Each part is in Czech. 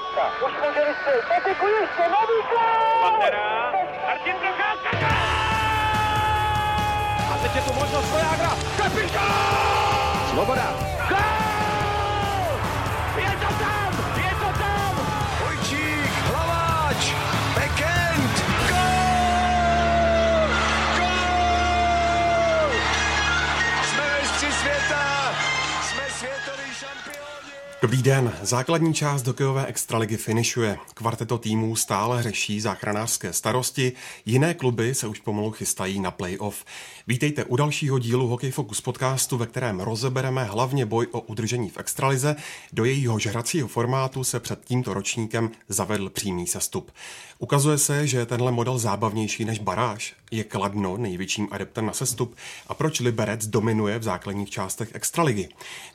Procházka. Už může vystřelit. Peteku ještě, nový gol! Pantera, Martin Procházka, A teď je tu možnost pro Jágra. Kapitán! Svoboda. Dobrý den, základní část hokejové extraligy finišuje. Kvarteto týmů stále řeší záchranářské starosti, jiné kluby se už pomalu chystají na playoff. Vítejte u dalšího dílu Hokej Focus podcastu, ve kterém rozebereme hlavně boj o udržení v extralize. Do jejího žracího formátu se před tímto ročníkem zavedl přímý sestup. Ukazuje se, že je tenhle model zábavnější než baráž. Je Kladno největším adeptem na sestup a proč Liberec dominuje v základních částech extraligy.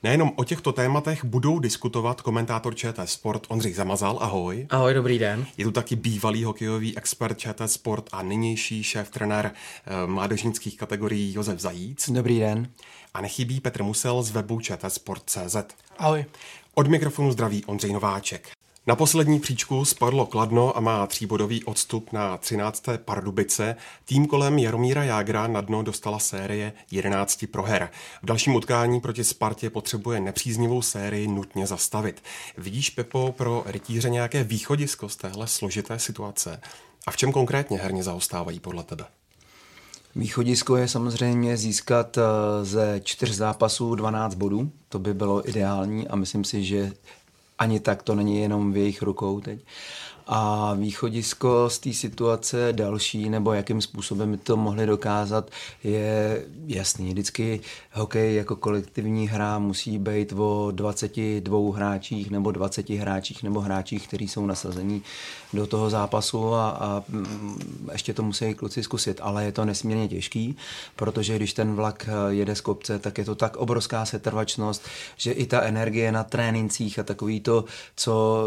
Nejenom o těchto tématech budou diskutovat komentátor ČT Sport Ondřej Zamazal. Ahoj. Ahoj, dobrý den. Je tu taky bývalý hokejový expert ČT Sport a nynější šéf trenér eh, mládežnických kategorií Josef Zajíc. Dobrý den. A nechybí Petr Musel z webu čtsport.cz. Ahoj. Od mikrofonu zdraví Ondřej Nováček. Na poslední příčku spadlo Kladno a má tříbodový odstup na 13. Pardubice. Tým kolem Jaromíra Jágra na dno dostala série 11 proher. V dalším utkání proti Spartě potřebuje nepříznivou sérii nutně zastavit. Vidíš, Pepo, pro rytíře nějaké východisko z téhle složité situace? A v čem konkrétně herně zaostávají podle tebe? Východisko je samozřejmě získat eh, ze čtyř zápasů 12 bodů. To by bylo ideální a myslím si, že ani tak to není jenom v jejich rukou teď. A východisko z té situace další, nebo jakým způsobem by to mohli dokázat, je jasný. Vždycky hokej jako kolektivní hra musí být o 22 hráčích nebo 20 hráčích nebo hráčích, kteří jsou nasazení do toho zápasu a, a mm, ještě to musí kluci zkusit, ale je to nesmírně těžký, protože když ten vlak jede z kopce, tak je to tak obrovská setrvačnost, že i ta energie na trénincích a takový to, co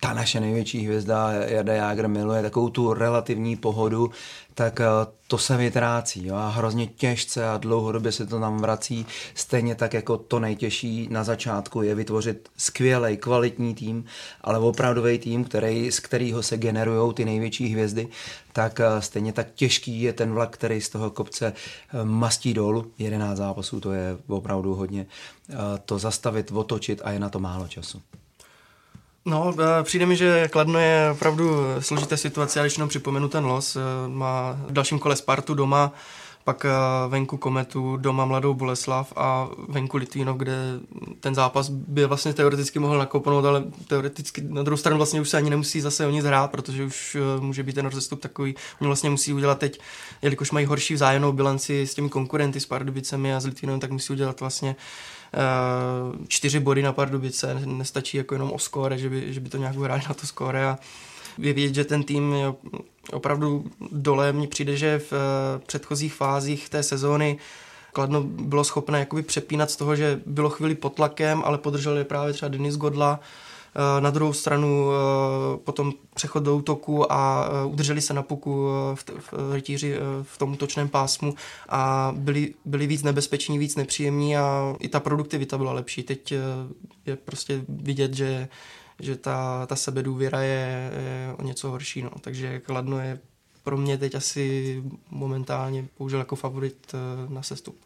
ta naše největší hvězda Jarda Jágr miluje, takovou tu relativní pohodu, tak eh, to se vytrácí jo? a hrozně těžce a dlouhodobě se to nám vrací. Stejně tak jako to nejtěžší na začátku je vytvořit skvělý, kvalitní tým, ale opravdový tým, který, z kterého se generují ty největší hvězdy, tak eh, stejně tak těžký je ten vlak, který z toho kopce eh, mastí dolů. 11 zápasů, to je opravdu hodně. To zastavit, otočit a je na to málo času. No, přijde mi, že Kladno je opravdu složité situace, já když jenom připomenu ten los, má v dalším kole Spartu doma, pak venku Kometu, doma Mladou Boleslav a venku Litvínov, kde ten zápas by vlastně teoreticky mohl nakoupnout, ale teoreticky na druhou stranu vlastně už se ani nemusí zase o nic hrát, protože už může být ten rozestup takový, oni vlastně musí udělat teď, jelikož mají horší vzájemnou bilanci s těmi konkurenty, s Pardubicemi a s Litvínovem, tak musí udělat vlastně čtyři body na Pardubice, nestačí jako jenom o skóre, že by, že by to nějak hráli na to skóre a je vidět, že ten tým je opravdu dole. Mně přijde, že v předchozích fázích té sezóny Kladno bylo schopné jakoby přepínat z toho, že bylo chvíli pod tlakem, ale podržel je právě třeba Denis Godla, na druhou stranu potom přechod do útoku a udrželi se na puku v, v rytíři v tom útočném pásmu a byli, byli víc nebezpeční, víc nepříjemní a i ta produktivita byla lepší. Teď je prostě vidět, že, že ta, ta sebedůvěra je, je o něco horší. No. Takže Kladno je pro mě teď asi momentálně použil jako favorit na sestup.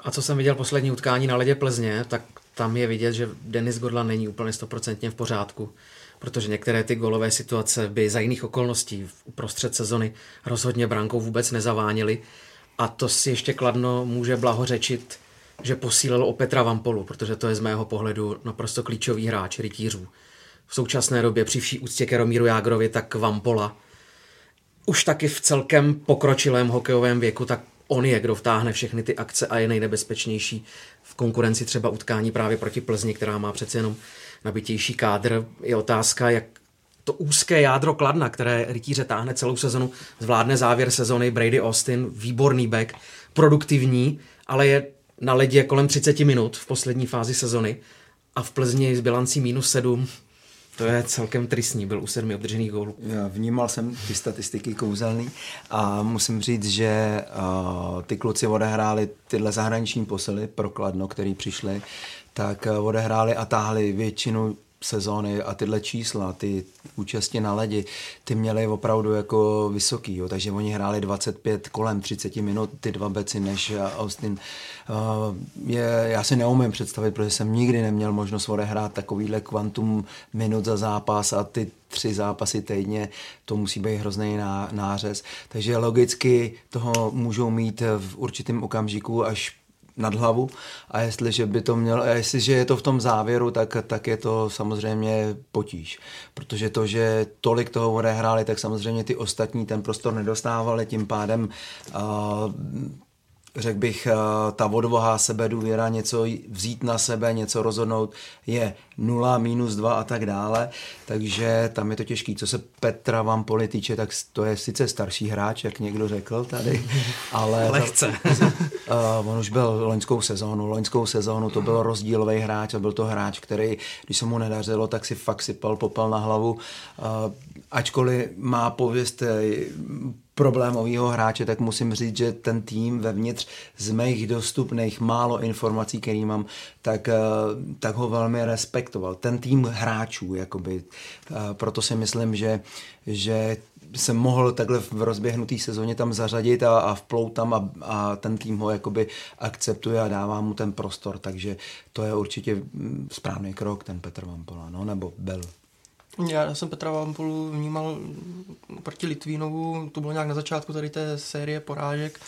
A co jsem viděl poslední utkání na ledě Plzně, tak tam je vidět, že Denis Godla není úplně stoprocentně v pořádku, protože některé ty golové situace by za jiných okolností v uprostřed sezony rozhodně brankou vůbec nezaváněly. A to si ještě kladno může blahořečit, že posílilo o Petra Vampolu, protože to je z mého pohledu naprosto klíčový hráč rytířů. V současné době při vší úctě ke Romíru Jágrovi, tak Vampola už taky v celkem pokročilém hokejovém věku, tak on je, kdo vtáhne všechny ty akce a je nejnebezpečnější v konkurenci třeba utkání právě proti Plzni, která má přece jenom nabitější kádr. Je otázka, jak to úzké jádro Kladna, které rytíře táhne celou sezonu, zvládne závěr sezony Brady Austin, výborný back, produktivní, ale je na ledě kolem 30 minut v poslední fázi sezony a v Plzni s bilancí minus 7 to je celkem tristní, byl u sedmi obdržených gólů. Vnímal jsem ty statistiky kouzelný a musím říct, že uh, ty kluci odehráli tyhle zahraniční posily pro Kladno, který přišli, tak uh, odehráli a táhli většinu sezóny a tyhle čísla, ty účasti na ledi, ty měly opravdu jako vysoký, jo. takže oni hráli 25 kolem 30 minut, ty dva beci než Austin. Uh, je, já si neumím představit, protože jsem nikdy neměl možnost odehrát takovýhle kvantum minut za zápas a ty tři zápasy týdně, to musí být hrozný nářez. Takže logicky toho můžou mít v určitém okamžiku až nad hlavu a jestliže by to mělo, a jestliže je to v tom závěru, tak, tak je to samozřejmě potíž. Protože to, že tolik toho odehráli, tak samozřejmě ty ostatní ten prostor nedostávali, tím pádem uh, řekl bych, eh, ta odvaha, důvěra, něco vzít na sebe, něco rozhodnout je nula, minus dva a tak dále, takže tam je to těžký. Co se Petra vám týče, tak to je sice starší hráč, jak někdo řekl tady, ale... Lehce. uh, on už byl loňskou sezónu, loňskou sezónu to byl rozdílový hráč a byl to hráč, který, když se mu nedařilo, tak si fakt sypal popel na hlavu. Uh, ačkoliv má pověst problémového hráče, tak musím říct, že ten tým vevnitř z mých dostupných málo informací, který mám, tak, eh, tak ho velmi respektoval. Ten tým hráčů, jakoby. Eh, proto si myslím, že, že jsem mohl takhle v rozběhnutý sezóně tam zařadit a, a vplout tam a, a ten tým ho jakoby akceptuje a dává mu ten prostor, takže to je určitě mm, správný krok, ten Petr Vampola, no, nebo byl. Já jsem Petra Vampolu vnímal proti Litvínovu, to bylo nějak na začátku tady té série porážek,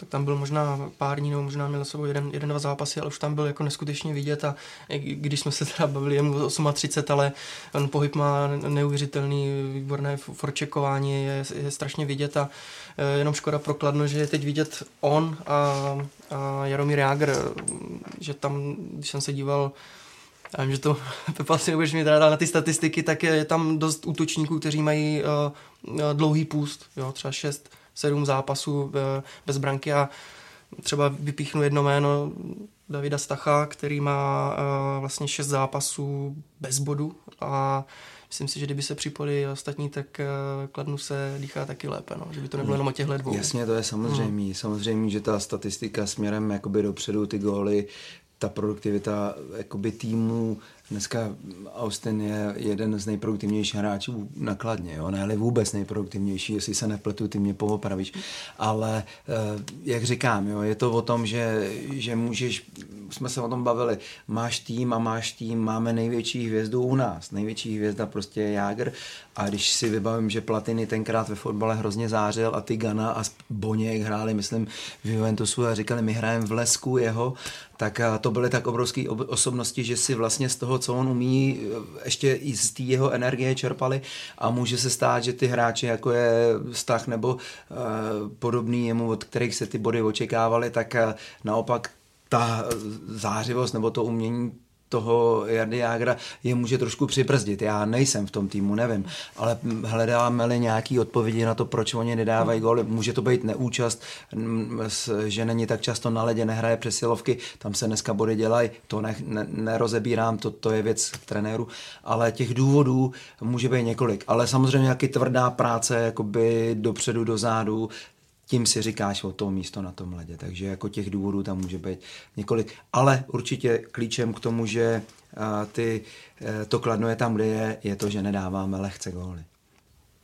tak tam byl možná pár dní, nebo možná měl sebou jeden, jeden, dva zápasy, ale už tam byl jako neskutečně vidět a když jsme se teda bavili jemu 38, ale on pohyb má neuvěřitelný, výborné forčekování, je, je strašně vidět a e, jenom škoda prokladno, že je teď vidět on a, a Jaromír Jágr, že tam, když jsem se díval já vím, že to Pepa asi nebudeš mít ráda na ty statistiky, tak je tam dost útočníků, kteří mají uh, dlouhý půst, jo, třeba 6, 7 zápasů uh, bez branky a třeba vypíchnu jedno jméno Davida Stacha, který má uh, vlastně 6 zápasů bez bodu a myslím si, že kdyby se připojili ostatní, tak uh, Kladnu se dýchá taky lépe, no, že by to nebylo jenom o těchto dvou. Jasně, to je samozřejmě. Hmm. Samozřejmě, že ta statistika směrem jakoby dopředu, ty góly, ta produktivita jakoby týmu Dneska Austin je jeden z nejproduktivnějších hráčů nakladně, jo? ne vůbec nejproduktivnější, jestli se nepletu, ty mě povopravíš. Ale eh, jak říkám, jo, je to o tom, že, že můžeš, jsme se o tom bavili, máš tým a máš tým, máme největší hvězdu u nás. Největší hvězda prostě je Jágr a když si vybavím, že Platiny tenkrát ve fotbale hrozně zářil a ty Gana a Boněk hráli, myslím, v Juventusu a říkali, my hrajeme v lesku jeho, tak eh, to byly tak obrovské osobnosti, že si vlastně z toho co on umí, ještě i z té jeho energie čerpali. A může se stát, že ty hráči, jako je vztah nebo uh, podobný jemu, od kterých se ty body očekávaly, tak uh, naopak ta zářivost nebo to umění toho Jardy Jágra je může trošku přibrzdit. Já nejsem v tom týmu, nevím, ale hledáme-li nějaký odpovědi na to, proč oni nedávají góly. Může to být neúčast, že není tak často na ledě, nehraje přesilovky, tam se dneska body dělají, to ne, ne, nerozebírám, to, to je věc trenéru, ale těch důvodů může být několik. Ale samozřejmě nějaký tvrdá práce, jakoby dopředu, dozadu, tím si říkáš o to místo na tom ledě. Takže jako těch důvodů tam může být několik. Ale určitě klíčem k tomu, že ty, e, to kladno je tam, kde je, je to, že nedáváme lehce góly.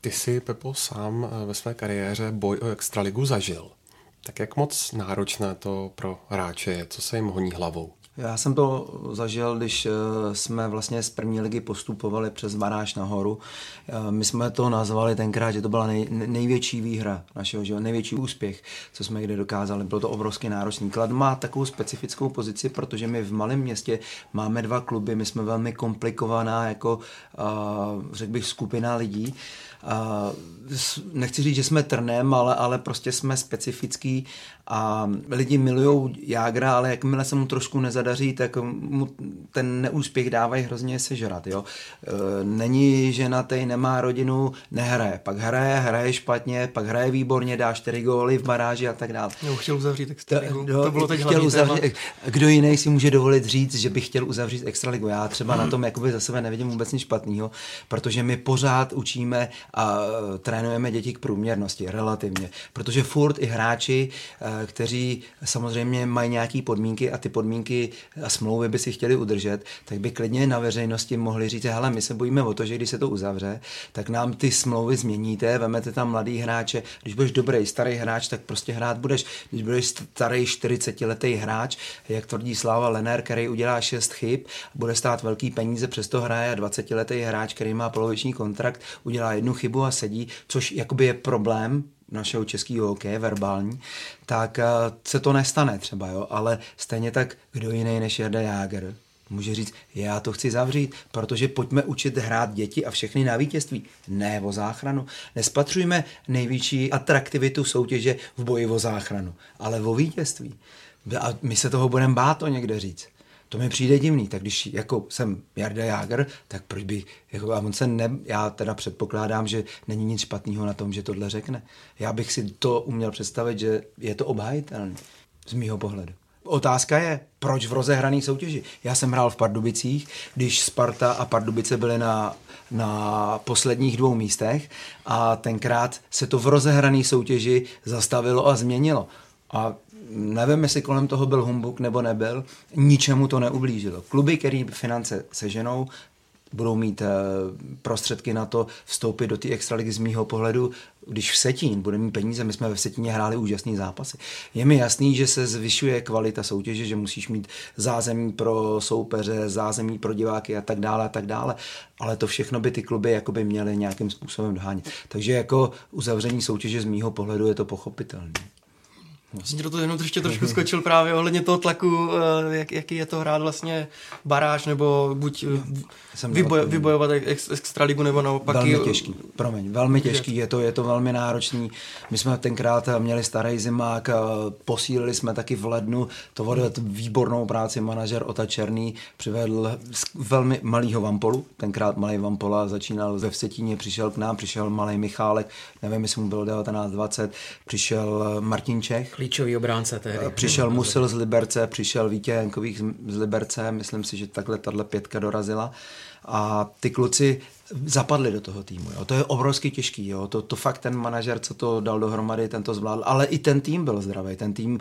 Ty jsi, Pepo, sám e, ve své kariéře boj o extraligu zažil. Tak jak moc náročné to pro hráče je? Co se jim honí hlavou? Já jsem to zažil, když eh, jsme vlastně z první ligy postupovali přes baráž nahoru. Eh, my jsme to nazvali tenkrát, že to byla nej, největší výhra našeho života, největší úspěch, co jsme kdy dokázali. Bylo to obrovský náročný. Klad má takovou specifickou pozici, protože my v malém městě máme dva kluby, my jsme velmi komplikovaná jako, eh, řekl bych, skupina lidí. Nechci říct, že jsme trnem, ale, ale prostě jsme specifický a lidi milují Jágra, ale jakmile se mu trošku nezadaří, tak mu ten neúspěch dávají hrozně sežrat. Jo? E, není ženatý, nemá rodinu, nehraje. Pak hraje, hraje špatně, pak hraje výborně, dá čtyři góly v baráži a tak dále. Jo, chtěl uzavřít extraligu. To, to bylo teď chtěl uzavřít. Kdo jiný si může dovolit říct, že by chtěl uzavřít extraligu? Já třeba hmm. na tom jakoby za sebe nevidím vůbec nic špatného, protože my pořád učíme a trénujeme děti k průměrnosti relativně, protože furt i hráči, e, kteří samozřejmě mají nějaké podmínky a ty podmínky a smlouvy by si chtěli udržet, tak by klidně na veřejnosti mohli říct, hele, my se bojíme o to, že když se to uzavře, tak nám ty smlouvy změníte, vemete tam mladý hráče, když budeš dobrý, starý hráč, tak prostě hrát budeš. Když budeš starý 40-letý hráč, jak tvrdí Sláva Lener, který udělá 6 chyb, bude stát velký peníze, přesto hraje a 20-letý hráč, který má poloviční kontrakt, udělá jednu chybu a sedí, což jakoby je problém, našeho českého hokeje, verbální, tak uh, se to nestane třeba, jo, ale stejně tak kdo jiný než Jarda Jáger může říct, já to chci zavřít, protože pojďme učit hrát děti a všechny na vítězství, ne o záchranu. Nespatřujme největší atraktivitu soutěže v boji o záchranu, ale o vítězství. A my se toho budeme bát to někde říct. To mi přijde divný, tak když jako jsem Jarda Jágr, tak proč by, jako, a on se ne, já teda předpokládám, že není nic špatného na tom, že tohle řekne. Já bych si to uměl představit, že je to obhajitelné z mýho pohledu. Otázka je, proč v rozehrané soutěži? Já jsem hrál v Pardubicích, když Sparta a Pardubice byly na, na posledních dvou místech a tenkrát se to v rozehrané soutěži zastavilo a změnilo. A nevím, jestli kolem toho byl humbuk nebo nebyl, ničemu to neublížilo. Kluby, který finance seženou, budou mít eh, prostředky na to vstoupit do té extraligy z mýho pohledu, když v Setín bude mít peníze, my jsme ve Setíně hráli úžasný zápasy. Je mi jasný, že se zvyšuje kvalita soutěže, že musíš mít zázemí pro soupeře, zázemí pro diváky a tak dále a tak dále, ale to všechno by ty kluby jakoby měly nějakým způsobem dohánět. Takže jako uzavření soutěže z mýho pohledu je to pochopitelné. Vlastně. Do toho jenom ještě trošku skočil právě ohledně toho tlaku, eh, jak, jaký je to hrát vlastně baráž, nebo buď eh, vyboj, vybojovat ex, extraligu, nebo naopak. Velmi těžký, promiň, velmi těžký, je to, je to velmi náročný. My jsme tenkrát měli starý zimák, posílili jsme taky v lednu, to odvedl výbornou práci manažer Ota Černý, přivedl velmi malýho Vampolu, tenkrát malý Vampola začínal ve Vsetíně, přišel k nám, přišel malý Michálek, nevím, jestli mu bylo 19-20, přišel Martin Čech, Klíčový obránce tehdy. Přišel Musil z Liberce, přišel Vítě Jankových z Liberce, myslím si, že takhle tahle pětka dorazila. A ty kluci zapadli do toho týmu. Jo. To je obrovsky těžký. Jo. To, to fakt ten manažer, co to dal dohromady, ten to zvládl. Ale i ten tým byl zdravý. Ten tým uh,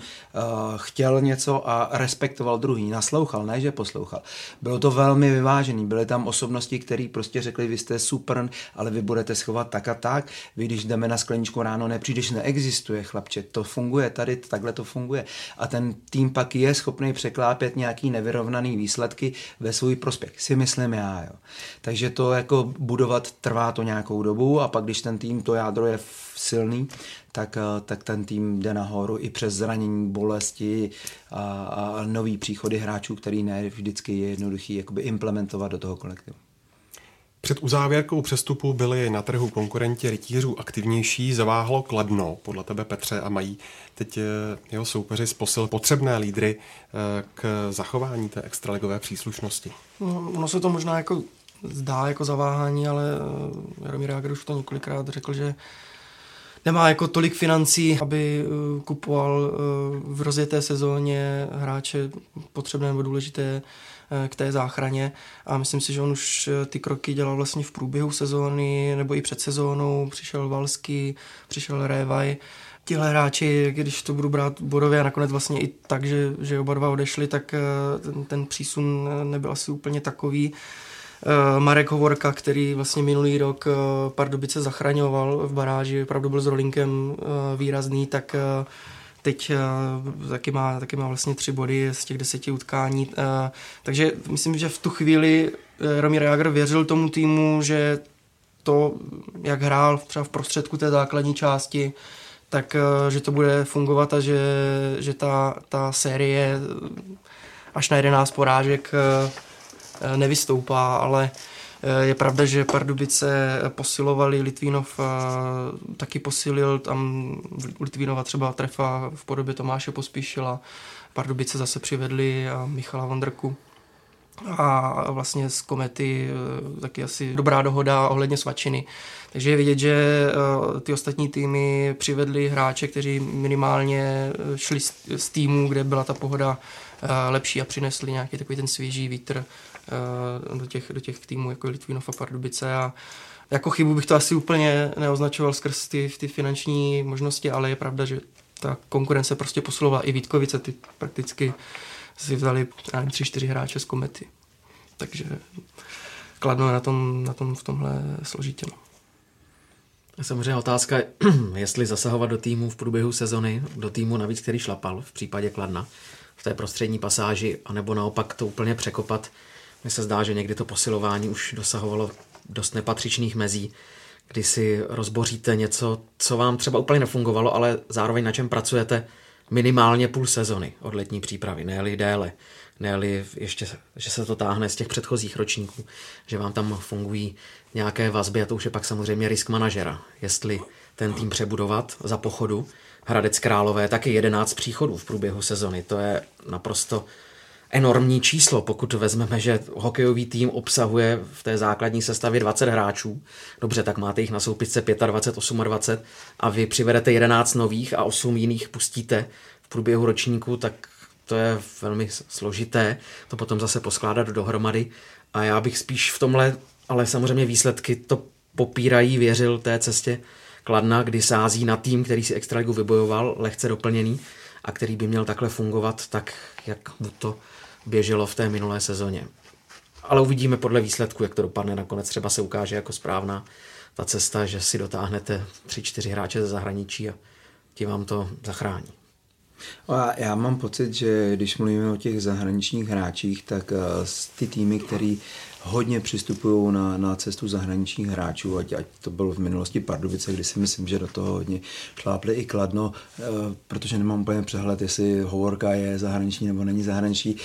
chtěl něco a respektoval druhý. Naslouchal, ne že poslouchal. Bylo to velmi vyvážený. Byly tam osobnosti, které prostě řekli, vy jste super, ale vy budete schovat tak a tak. Vy, když jdeme na skleničku ráno, nepřijdeš, neexistuje, chlapče. To funguje tady, takhle to funguje. A ten tým pak je schopný překlápět nějaký nevyrovnaný výsledky ve svůj prospěch. Si myslím já. Jo. Takže to jako budovat trvá to nějakou dobu a pak když ten tým, to jádro je silný, tak, eh, tak ten tým jde nahoru i přes zranění, bolesti a, a nový příchody hráčů, který ne vždycky je jednoduchý jakoby implementovat do toho kolektivu. Před uzávěrkou přestupu byli na trhu konkurenti rytířů aktivnější, zaváhlo Kladno, podle tebe Petře, a mají teď eh, jeho soupeři z posil potřebné lídry eh, k zachování té extraligové příslušnosti. No, ono se to možná jako zdá jako zaváhání, ale eh, Jaromír Jágr už to několikrát řekl, že nemá jako tolik financí, aby eh, kupoval eh, v rozjeté sezóně hráče potřebné nebo důležité k té záchraně a myslím si, že on už ty kroky dělal vlastně v průběhu sezóny nebo i před sezónou. Přišel Valský, přišel Révaj. Tihle hráči, když to budu brát bodově a nakonec vlastně i tak, že, že oba dva odešli, tak ten, ten přísun nebyl asi úplně takový. Eh, Marek Hovorka, který vlastně minulý rok eh, Pardubice zachraňoval v baráži, opravdu byl s rolinkem eh, výrazný, tak teď taky má, taky má vlastně tři body z těch deseti utkání. Takže myslím, že v tu chvíli Romír Jager věřil tomu týmu, že to, jak hrál třeba v prostředku té základní části, tak že to bude fungovat a že, že ta, ta série až na 11 porážek nevystoupá, ale eh, je pravda, že Pardubice posilovali, Litvínov eh, taky posilil, tam Litvínova třeba trefa v podobě Tomáše Pospíšila, Pardubice zase přivedli Michala Vandrku a vlastně z Komety taky asi dobrá dohoda ohledně svačiny. Takže je vidět, že ty ostatní týmy přivedli hráče, kteří minimálně šli z týmu, kde byla ta pohoda lepší a přinesli nějaký takový ten svěží vítr Eh, do těch, do těch týmů jako Litvínov a Pardubice a jako chybu bych to asi úplně neoznačoval skrz ty, ty finanční možnosti, ale je pravda, že ta konkurence prostě posilovala i Vítkovice, ty prakticky si vzali tři, čtyři hráče z komety. Takže Kladno na tom, na tom v tomhle složitě. No. Samozřejmě otázka je, jestli zasahovat do týmu v průběhu sezony, do týmu navíc, který šlapal v případě Kladna v té prostřední pasáži, anebo naopak to úplně překopat. Mně se zdá, že někdy to posilování už dosahovalo dost nepatřičných mezí, kdy si rozboříte něco, co vám třeba úplně nefungovalo, ale zároveň na čem pracujete minimálně půl sezony od letní přípravy, ne déle ne ještě, že se to táhne z těch předchozích ročníků, že vám tam fungují nějaké vazby a to už je pak samozřejmě risk manažera, jestli ten tým přebudovat za pochodu. Hradec Králové taky 11 příchodů v průběhu sezony, to je naprosto enormní číslo, pokud vezmeme, že hokejový tým obsahuje v té základní sestavě 20 hráčů, dobře, tak máte jich na soupisce 25, 28 a vy přivedete 11 nových a 8 jiných pustíte v průběhu ročníku, tak to je velmi složité to potom zase poskládat dohromady. A já bych spíš v tomhle, ale samozřejmě výsledky to popírají, věřil té cestě Kladna, kdy sází na tým, který si extraligu vybojoval, lehce doplněný a který by měl takhle fungovat tak, jak mu to běželo v té minulé sezóně. Ale uvidíme podle výsledku, jak to dopadne. Nakonec třeba se ukáže jako správná ta cesta, že si dotáhnete tři, čtyři hráče ze zahraničí a ti vám to zachrání. A já mám pocit, že když mluvíme o těch zahraničních hráčích, tak uh, ty týmy, který hodně přistupují na, na cestu zahraničních hráčů, ať, ať to bylo v minulosti Pardubice, kdy si myslím, že do toho hodně šlápli i Kladno, uh, protože nemám úplně přehled, jestli Hovorka je zahraniční nebo není zahraniční.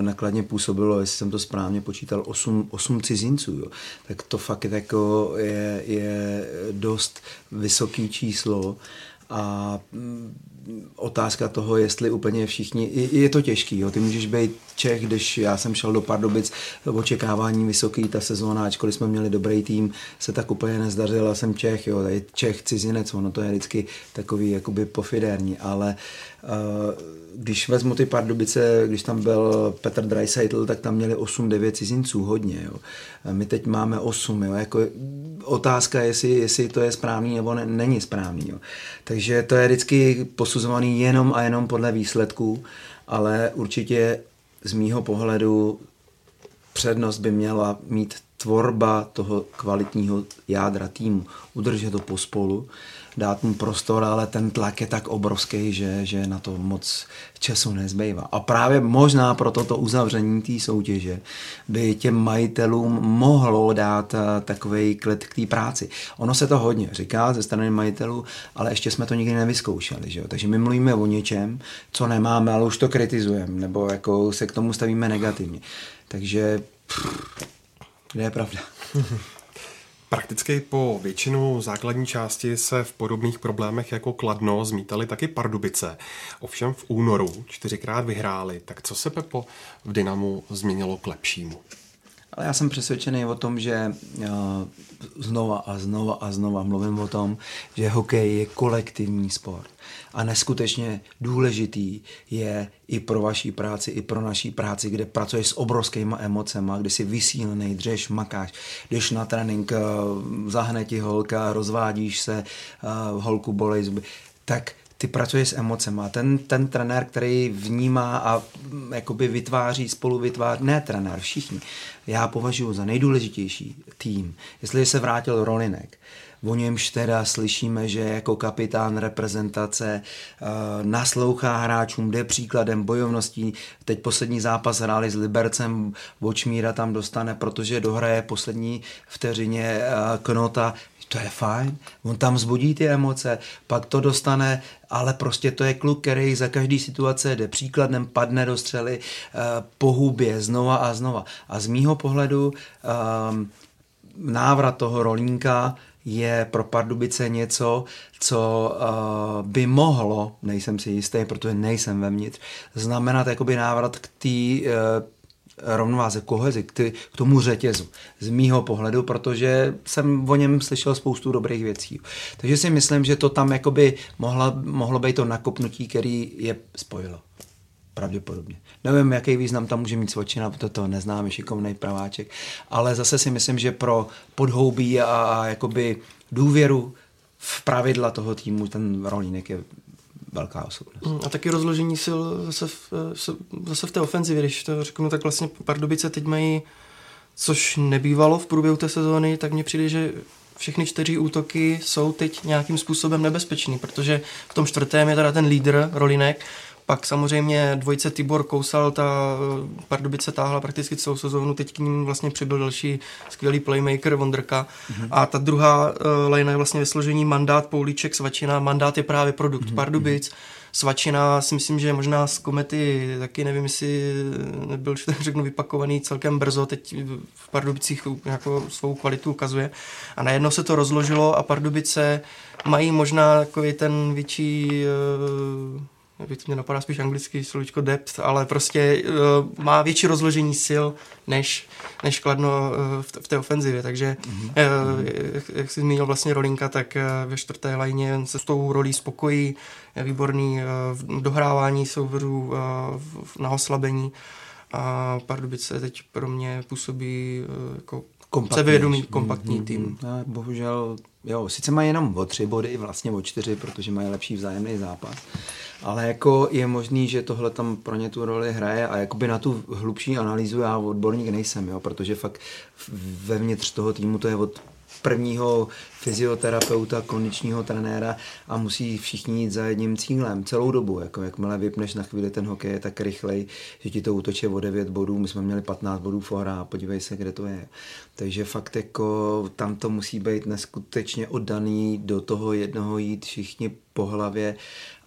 Na Kladně působilo, jestli jsem to správně počítal, 8, 8 cizinců. Jo. Tak to fakt jako je, je dost vysoký číslo a mm, otázka toho, jestli úplně všichni, je to těžký, jo. ty můžeš být Čech, když já jsem šel do Pardubic, očekávání vysoký, ta sezóna, ačkoliv jsme měli dobrý tým, se tak úplně nezdařila, jsem Čech, jo, tady Čech, cizinec, ono to je vždycky takový jakoby pofidérní, ale uh, když vezmu ty Pardubice, když tam byl Petr Dreisaitl, tak tam měli 8-9 cizinců, hodně. Jo. My teď máme 8. Jo. Jako otázka, jestli, jestli to je správný nebo ne, není správný. Jo. Takže to je vždycky posuzovaný jenom a jenom podle výsledků, ale určitě z mýho pohledu přednost by měla mít tvorba toho kvalitního jádra týmu, udržet to pospolu, dát mu prostor, ale ten tlak je tak obrovský, že, že na to moc času nezbývá. A právě možná pro toto uzavření té soutěže by těm majitelům mohlo dát eh, takový klid k té práci. Ono se to hodně říká ze strany majitelů, ale ještě jsme to nikdy nevyzkoušeli. Že jo? Takže my mluvíme o něčem, co nemáme, ale už to kritizujeme, nebo jako se k tomu stavíme negativně. Takže pff, kde je pravda? Prakticky po většinu základní části se v podobných problémech jako Kladno zmítali taky Pardubice. Ovšem v únoru čtyřikrát vyhráli. Tak co se Pepo v Dynamu změnilo k lepšímu? Ale já jsem přesvědčený o tom, že uh, znova a znova a znova mluvím o tom, že hokej je kolektivní sport. A neskutečně důležitý je i pro vaší práci, i pro naší práci, kde pracuješ s obrovskými emocemi, kdy si vysílený, dřeš, makáš, jdeš na trénink, uh, zahne ti holka, rozvádíš se, uh, holku bolej zuby, tak ty pracuješ s emocema. Ten, ten trenér, který vnímá a mm, jakoby vytváří, spolu vytváří, ne trenér, všichni, já považuji za nejdůležitější tým. Jestli se vrátil Rolinek, o němž teda slyšíme, že jako kapitán reprezentace uh, naslouchá hráčům, jde příkladem bojovností. Teď poslední zápas hráli s Libercem, Vočmíra tam dostane, protože dohraje poslední vteřině uh, Knota, to je fajn, on tam zbudí ty emoce, pak to dostane, ale prostě to je kluk, který za každý situace jde příkladem, padne do střely, uh, pohubě znova a znova. A z mýho pohledu um, návrat toho rolínka je pro Pardubice něco, co uh, by mohlo, nejsem si jistý, protože nejsem vevnitř, znamenat jakoby návrat k té uh, rovnováze, kohezi, k, ty, k tomu řetězu. Z mýho pohledu, protože jsem o něm slyšel spoustu dobrých věcí. Takže si myslím, že to tam jakoby mohlo, mohlo být to nakopnutí, který je spojilo. Pravděpodobně. Nevím, jaký význam tam může mít Svočina, protože to neznám, šikovný praváček, ale zase si myslím, že pro podhoubí a, a jakoby důvěru v pravidla toho týmu ten rolínek je velká osobnost. Mm, a taky rozložení sil zase v, zase v té ofenzivě, když to řeknu, tak vlastně Pardubice teď mají, což nebývalo v průběhu té sezóny, tak mně přijde, že všechny čtyři útoky jsou teď nějakým způsobem nebezpečný, protože v tom čtvrtém je teda ten lídr Rolinek, pak samozřejmě dvojice Tibor Kousal, ta eh, Pardubice táhla prakticky celou sezónu, teď k ním vlastně přibyl další skvělý playmaker Vondrka. Mm-hmm. A ta druhá uh, line je vlastně ve složení mandát Poulíček Svačina. Mandát je právě produkt mm-hmm. Pardubic. Svačina si myslím, že možná z komety taky nevím, jestli nebyl, že řeknu, vypakovaný celkem brzo, teď v Pardubicích jako svou kvalitu ukazuje. A najednou se to rozložilo a Pardubice mají možná takový ten větší uh, to mě napadá spíš anglický slovíčko depth, ale prostě uh, má větší rozložení sil než, než Kladno uh, v, v té ofenzivě, takže mm-hmm. uh, jak, jak jsi zmínil vlastně Rolinka, tak uh, ve čtvrté lajně se s tou rolí spokojí, je výborný uh, v dohrávání souborů uh, na oslabení a Pardubice teď pro mě působí uh, jako kompletní. sebevědomý, kompaktní mm-hmm. tým. Ne, bohužel, jo, sice mají jenom o tři body, vlastně o čtyři, protože mají lepší vzájemný zápas, ale jako je možný, že tohle tam pro ně tu roli hraje a jakoby na tu hlubší analýzu já odborník nejsem, jo, protože fakt vevnitř toho týmu to je od prvního fyzioterapeuta, kondičního trenéra a musí všichni jít za jedním cílem celou dobu. Jako jakmile vypneš na chvíli ten hokej, tak rychlej, že ti to útoče o 9 bodů. My jsme měli 15 bodů fora a podívej se, kde to je. Takže fakt jako tam to musí být neskutečně oddaný do toho jednoho jít všichni po hlavě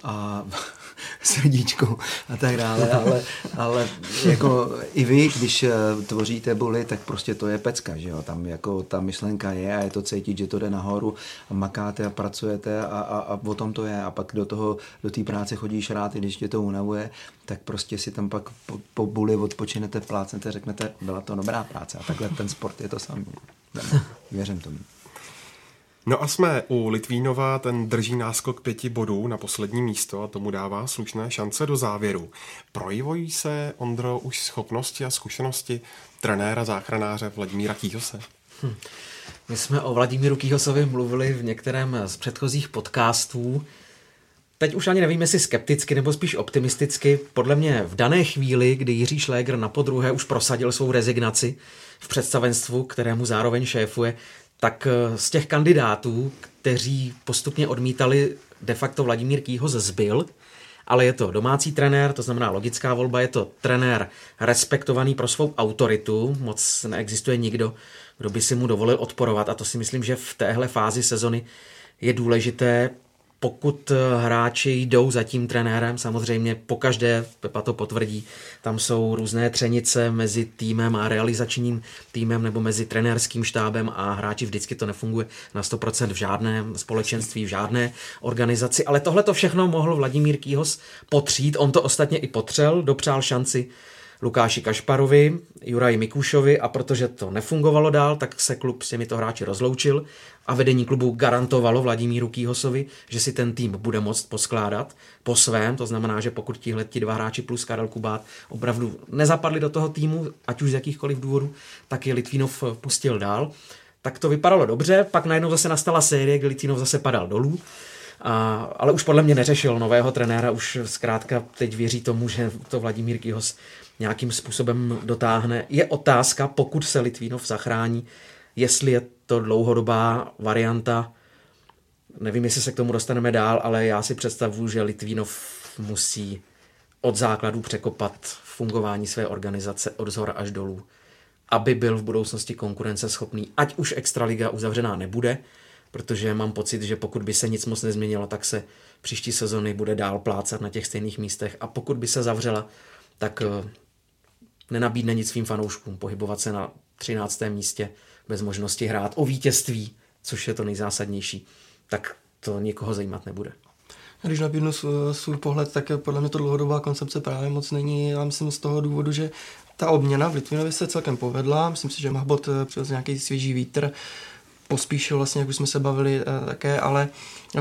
a srdíčkou a tak dále, ale, ale jako i vy, když eh, tvoříte buly, tak prostě to je pecka, že jo, tam jako ta myšlenka je a je to cítit, že to jde nahoru a makáte a pracujete a, a, a o tom to je a pak do toho, do té práce chodíš rád, i když tě to unavuje, tak prostě si tam pak po, po buli odpočinete, plácnete, řeknete, byla to dobrá práce a takhle ten sport je to samý. Věřím tomu. No a jsme u Litvínova, ten drží náskok pěti bodů na poslední místo a tomu dává slušné šance do závěru. Projevují se, Ondro, už schopnosti a zkušenosti trenéra záchranáře Vladimíra Kýhose? Hm. My jsme o Vladimíru Kýhosovi mluvili v některém z předchozích podcastů. Teď už ani nevím, jestli skepticky nebo spíš optimisticky. Podle mě v dané chvíli, kdy Jiří Šléger na podruhé už prosadil svou rezignaci v představenstvu, kterému zároveň šéfuje, tak eh, z těch kandidátů, kteří postupně odmítali, de facto Vladimír Kýho zbyl, ale je to domácí trenér, to znamená logická volba, je to trenér respektovaný pro svou autoritu, moc neexistuje nikdo, kdo by si mu dovolil odporovat a to si myslím, že v téhle fázi sezony je důležité, pokud eh, hráči jdou za tím trenérem, samozřejmě pokaždé, Pepa to potvrdí, tam jsou různé třenice mezi týmem a realizačním týmem nebo mezi trenérským štábem a hráči vždycky to nefunguje na 100% v žádném společenství, v žádné organizaci, ale tohle to všechno mohl Vladimír Kýhos potřít, on to ostatně i potřel, dopřál šanci Lukáši Kašparovi, Juraji Mikušovi a protože to nefungovalo dál, tak se klub s těmito hráči rozloučil a vedení klubu garantovalo Vladimíru Kýhosovi, že si ten tým bude moct poskládat po svém, to znamená, že pokud tihle ti dva hráči plus Karel Kubát opravdu nezapadli do toho týmu, ať už z jakýchkoliv důvodů, tak je Litvínov pustil dál. Tak to vypadalo dobře, pak najednou zase nastala série, kdy Litvínov zase padal dolů. A, ale už podle mě neřešil nového trenéra, už zkrátka teď věří tomu, že to Vladimír Kýhos nějakým způsobem dotáhne. Je otázka, pokud se Litvínov zachrání, jestli je to dlouhodobá varianta. Nevím, jestli se k tomu dostaneme dál, ale já si představuji, že Litvínov musí od základů překopat fungování své organizace od zhora až dolů, aby byl v budoucnosti konkurenceschopný, ať už Extraliga uzavřená nebude, protože mám pocit, že pokud by se nic moc nezměnilo, tak se příští sezony bude dál plácat na těch stejných místech a pokud by se zavřela, tak eh, nenabídne nic svým fanouškům pohybovat se na 13. místě bez možnosti hrát o vítězství, což je to nejzásadnější, tak to nikoho zajímat nebude. Když nabídnu svůj pohled, tak podle mě to dlouhodobá koncepce právě moc není. Já myslím z toho důvodu, že ta obměna v Litvinově se celkem povedla. Myslím si, že Mahbot přivez nějaký svěží vítr. Pospíšil vlastně, jak už jsme se bavili uh, také, ale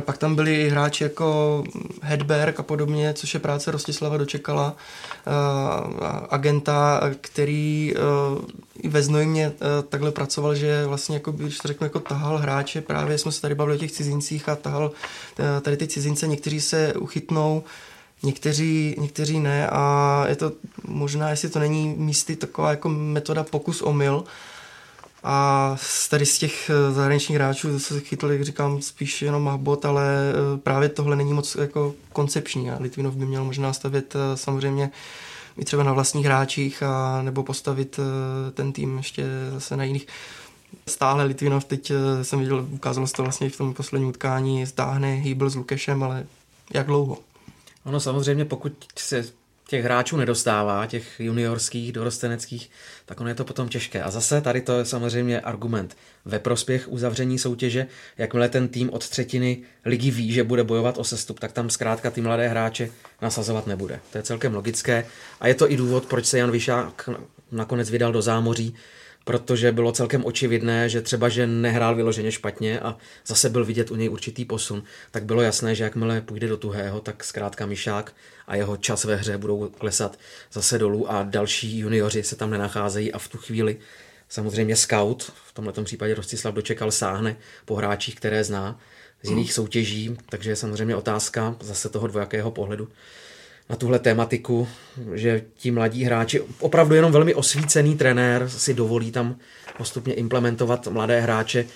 pak tam byli hráči jako Hedberg a podobně, což je práce Rostislava dočekala, uh, agenta, který uh, i ve Znojmě takhle pracoval, že vlastně, jako, když to řeknu, jako tahal hráče, právě jsme se tady bavili o těch cizincích a tahal tady ty cizince, někteří se uchytnou, někteří, někteří ne a je to možná, jestli to není místy taková jako metoda pokus omyl, a tady z těch eh, zahraničních hráčů se chytl, jak říkám, spíš jenom Mahbot, ale eh, právě tohle není moc jako koncepční a Litvinov by měl možná stavět eh, samozřejmě i třeba na vlastních hráčích a nebo postavit ten tým ještě zase na jiných. Stále Litvinov, teď jsem viděl, ukázalo se to vlastně v tom posledním utkání, stáhne Hýbl s Lukešem, ale jak dlouho? Ono samozřejmě, pokud se těch hráčů nedostává, těch juniorských, dorosteneckých, tak ono je to potom těžké. A zase tady to je samozřejmě argument ve prospěch uzavření soutěže. Jakmile ten tým od třetiny ligy ví, že bude bojovat o sestup, tak tam zkrátka ty mladé hráče nasazovat nebude. To je celkem logické. A je to i důvod, proč se Jan Vyšák nakonec vydal do zámoří, protože bylo celkem očividné, že třeba, že nehrál vyloženě špatně a zase byl vidět u něj určitý posun, tak bylo jasné, že jakmile půjde do tuhého, tak zkrátka Mišák a jeho čas ve hře budou klesat zase dolů a další junioři se tam nenacházejí a v tu chvíli samozřejmě scout, v tomto případě Rostislav dočekal, sáhne po hráčích, které zná z jiných soutěží, takže je samozřejmě otázka zase toho dvojakého pohledu, na tuhle tématiku, že ti mladí hráči, opravdu jenom velmi osvícený trenér si dovolí tam postupně implementovat mladé hráče.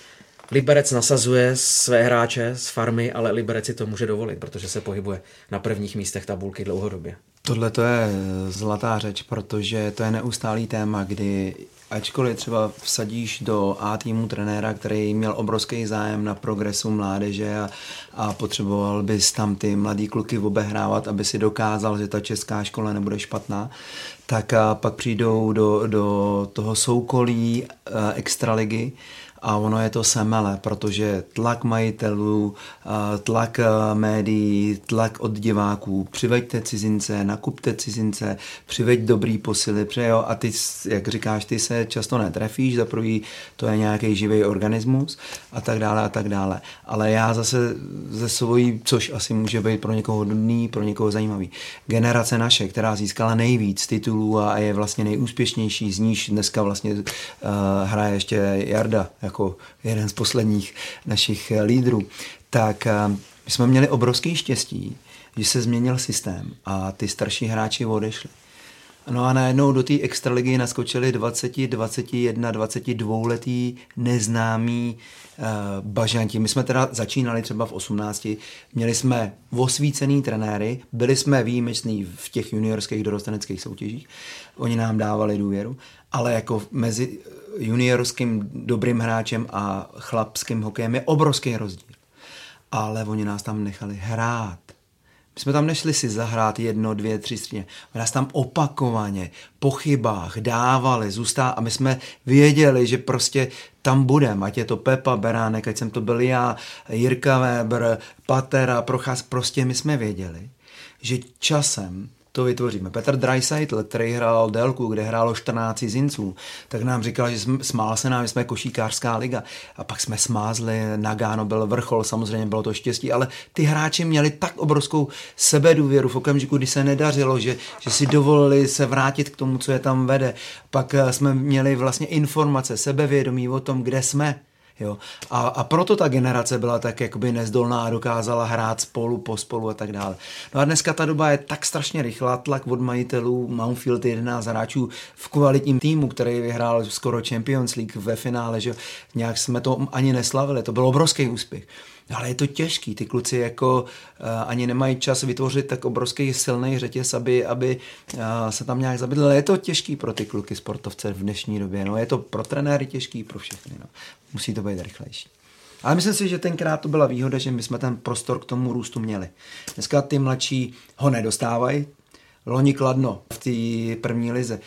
Liberec nasazuje své hráče z farmy, ale Liberec si to může dovolit, protože se pohybuje na prvních místech tabulky dlouhodobě. Tohle to je zlatá řeč, protože to je neustálý téma, kdy ačkoliv třeba vsadíš do A týmu trenéra, který měl obrovský zájem na progresu mládeže a, a potřeboval bys tam ty mladý kluky obehrávat, aby si dokázal, že ta česká škola nebude špatná, tak a pak přijdou do, do toho soukolí extraligy a ono je to semele, protože tlak majitelů, tlak médií, tlak od diváků, přiveďte cizince, nakupte cizince, přiveď dobrý posily, přejo a ty, jak říkáš, ty se často netrefíš, za prvý to je nějaký živý organismus a tak dále a tak dále. Ale já zase ze svojí, což asi může být pro někoho hodný, pro někoho zajímavý, generace naše, která získala nejvíc titulů a je vlastně nejúspěšnější, z níž dneska vlastně uh, hraje ještě Jarda, jako jeden z posledních našich eh, lídrů, tak eh, my jsme měli obrovský štěstí, že se změnil systém a ty starší hráči odešli. No a najednou do té extraligy naskočili 20, 21, 22 letý neznámý uh, bažanti. My jsme teda začínali třeba v 18, měli jsme osvícený trenéry, byli jsme výjimeční v těch juniorských dorosteneckých soutěžích, oni nám dávali důvěru, ale jako mezi juniorským dobrým hráčem a chlapským hokejem je obrovský rozdíl. Ale oni nás tam nechali hrát. My jsme tam nešli si zahrát jedno, dvě, tři stříně. My nás tam opakovaně po chybách dávali, zůstá a my jsme věděli, že prostě tam budeme, ať je to Pepa Beránek, ať jsem to byl já, Jirka Weber, Patera, Procházk, prostě my jsme věděli, že časem to vytvoříme. Petr Dreisaitl, který hrál délku, kde hrálo 14 cizinců, tak nám říkal, že jsme, smál se nám, že jsme košíkářská liga. A pak jsme smázli, Nagano byl vrchol, samozřejmě bylo to štěstí, ale ty hráči měli tak obrovskou sebedůvěru v okamžiku, kdy se nedařilo, že, že si dovolili se vrátit k tomu, co je tam vede. Pak eh, jsme měli vlastně informace, sebevědomí o tom, kde jsme Jo? A, a proto ta generace byla tak jakoby nezdolná a dokázala hrát spolu, pospolu a tak dále. No a dneska ta doba je tak strašně rychlá, tlak od majitelů, Mountfield 11 hráčů v kvalitním týmu, který vyhrál skoro Champions League ve finále, že nějak jsme to ani neslavili, to byl obrovský úspěch. Ale je to těžký, ty kluci jako uh, ani nemají čas vytvořit tak obrovský silný řetěz, aby, aby uh, se tam nějak zabydleli. Je to těžký pro ty kluky sportovce v dnešní době. No, je to pro trenéry těžký, pro všechny. No. Musí to být rychlejší. Ale myslím si, že tenkrát to byla výhoda, že my jsme ten prostor k tomu růstu měli. Dneska ty mladší ho nedostávají. Loni Kladno v té první lize